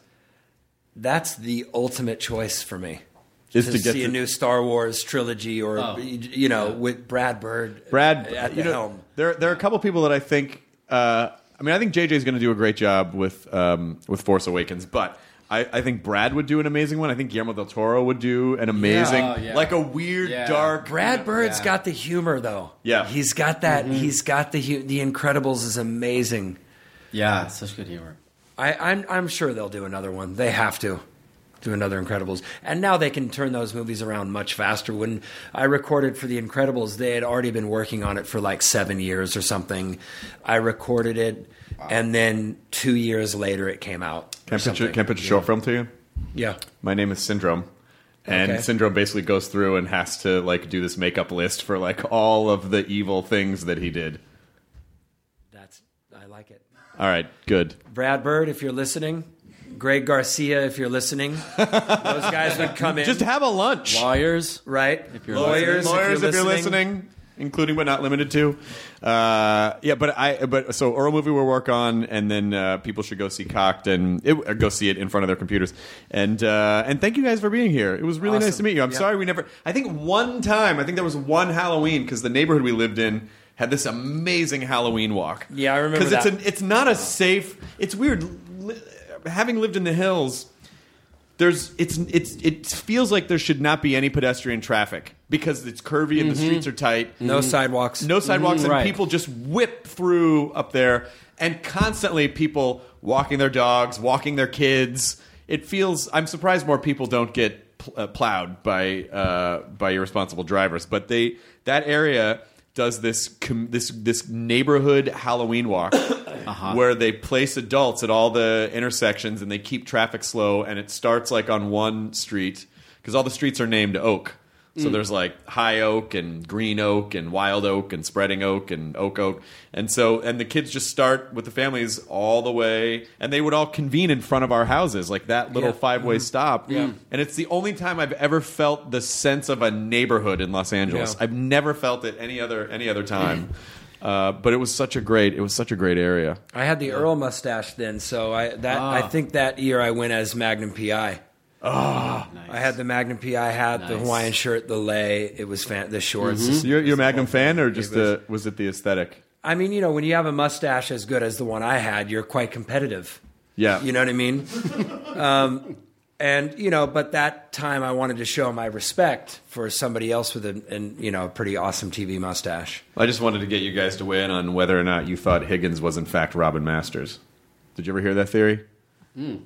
That's the ultimate choice for me. Is to, to get see to- a new Star Wars trilogy, or Oh. you know, with Brad Bird, Brad, at the you know, helm. There, there are a couple people that I think. Uh, I mean, I think JJ is going to do a great job with um, with Force Awakens, but I, I think Brad would do an amazing one. I think Guillermo del Toro would do an amazing, Oh, yeah. like a weird, Yeah. dark. Brad Bird's Yeah. got the humor, though. Yeah. he's got that. Mm-hmm. He's got the hu- the Incredibles is amazing. Yeah, such good humor. I, I'm I'm sure they'll do another one. They have to do another Incredibles, and now they can turn those movies around much faster. When I recorded for the Incredibles, they had already been working on it for like seven years or something. I recorded it, and then two years later, it came out. Can I or pitch, a, something. can I pitch a short film to you? Yeah. My name is Syndrome. And Okay. Syndrome basically goes through and has to like do this makeup list for like all of the evil things that he did. That's I like it. All right, good. Brad Bird, if you're listening, Greg Garcia, if you're listening, those guys would come (laughs) in. Just have a lunch. Lawyers. right? If you're lawyers, Lawyers, if you're listening. Including but not limited to. Uh, yeah, but I but so Earl movie we'll work on, and then uh, people should go see Cocked and it, go see it in front of their computers. And uh, and thank you guys for being here. It was really nice to meet you. I'm Yeah. sorry we never. I think one time. I think there was one Halloween because the neighborhood we lived in had this amazing Halloween walk. Yeah, I remember Because it's that. an, it's not a safe. It's weird. Li- Having lived in the hills, there's it's it's it feels like there should not be any pedestrian traffic because it's curvy and the streets are tight. No sidewalks. No sidewalks, and right. people just whip through up there, and constantly people walking their dogs, walking their kids. It feels. I'm surprised more people don't get pl- uh, plowed by uh, by irresponsible drivers, but they that area does this com- this this neighborhood Halloween walk. (coughs) Where they place adults at all the intersections and they keep traffic slow, and it starts like on one street because all the streets are named Oak. So there's like High Oak and Green Oak and Wild Oak and Spreading Oak and Oak Oak. And so, and the kids just start with the families all the way, and they would all convene in front of our houses, like that little Yeah. five way stop. And it's the only time I've ever felt the sense of a neighborhood in Los Angeles. Yeah. I've never felt it any other any other time. Uh, but it was such a great it was such a great area. I had the Earl mustache then, so I that Ah. I think that year I went as Magnum PI. Nice. I had the Magnum PI hat, the Hawaiian shirt, the lei. It was fan- the shorts. So you're, you're a Magnum fan, or just It was- the was it the aesthetic? I mean, you know, when you have a mustache as good as the one I had, you're quite competitive. Yeah, You know what I mean? (laughs) um, and you know, but that time I wanted to show my respect for somebody else with a, an, you know, a pretty awesome TV mustache. I just wanted to get you guys to weigh in on whether or not you thought Higgins was in fact Robin Masters. Did you ever hear that theory?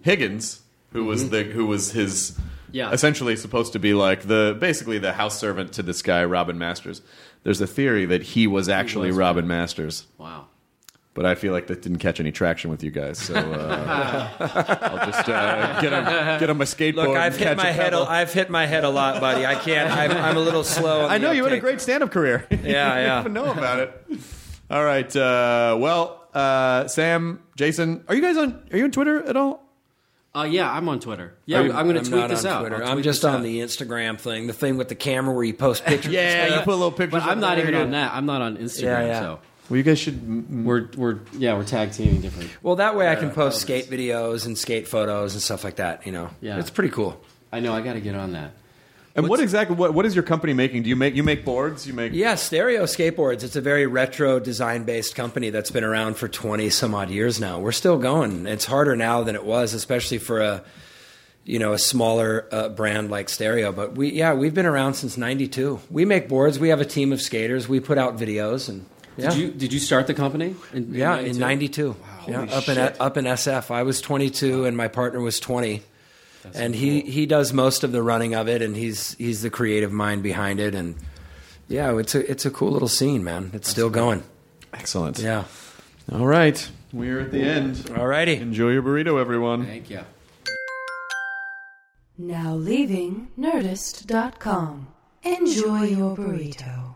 Higgins, who was the who was his Yeah. essentially supposed to be like the basically the house servant to this guy Robin Masters. There's a theory that he was actually was, Robin. Masters, Wow. but I feel like that didn't catch any traction with you guys. So uh, (laughs) I'll just uh, get on get on my (laughs) skateboard. Look, I've hit my head. A. I've hit my head a lot, buddy. I can't. I'm, I'm a little (laughs) slow. on I know you had a great stand-up career. Yeah, yeah. even know about it. All right. Uh, well, uh, Sam, Jason, are you guys on? Are you on Twitter at all? Uh, yeah, I'm on Twitter. Yeah, I'm, you- I'm going to tweet not this on out. Twitter. I'll I'm just on out. the Instagram thing, the thing with the camera where you post (laughs) pictures. Yeah, and you stuff. put little pictures. But I'm not there. even on that. I'm not on Instagram. Yeah, yeah. So Well, you guys should. we're we're yeah we're tag teaming different. Well, that way I can post skate videos and skate photos and stuff like that. You know, Yeah. it's pretty cool. I know I got to get on that. And what exactly? What, what is your company making? Do you make you make boards? You make Yeah, Stereo Skateboards. It's a very retro design based company that's been around for 20 some odd years now. We're still going. It's harder now than it was, especially for a you know, a smaller uh, brand like Stereo, but we yeah, we've been around since 92. We make boards, we have a team of skaters, we put out videos and yeah. Did you did you start the company? In, yeah, in 92. yeah, holy up in up in SF. I was 22 and my partner was 20. And he he does most of the running of it and he's he's the creative mind behind it and yeah, it's a it's a cool little scene, man. It's still going. excellent. Yeah. All right, we're at the end. All righty. Enjoy your burrito, everyone. Thank you. Now leaving Nerdist.com. Enjoy your burrito.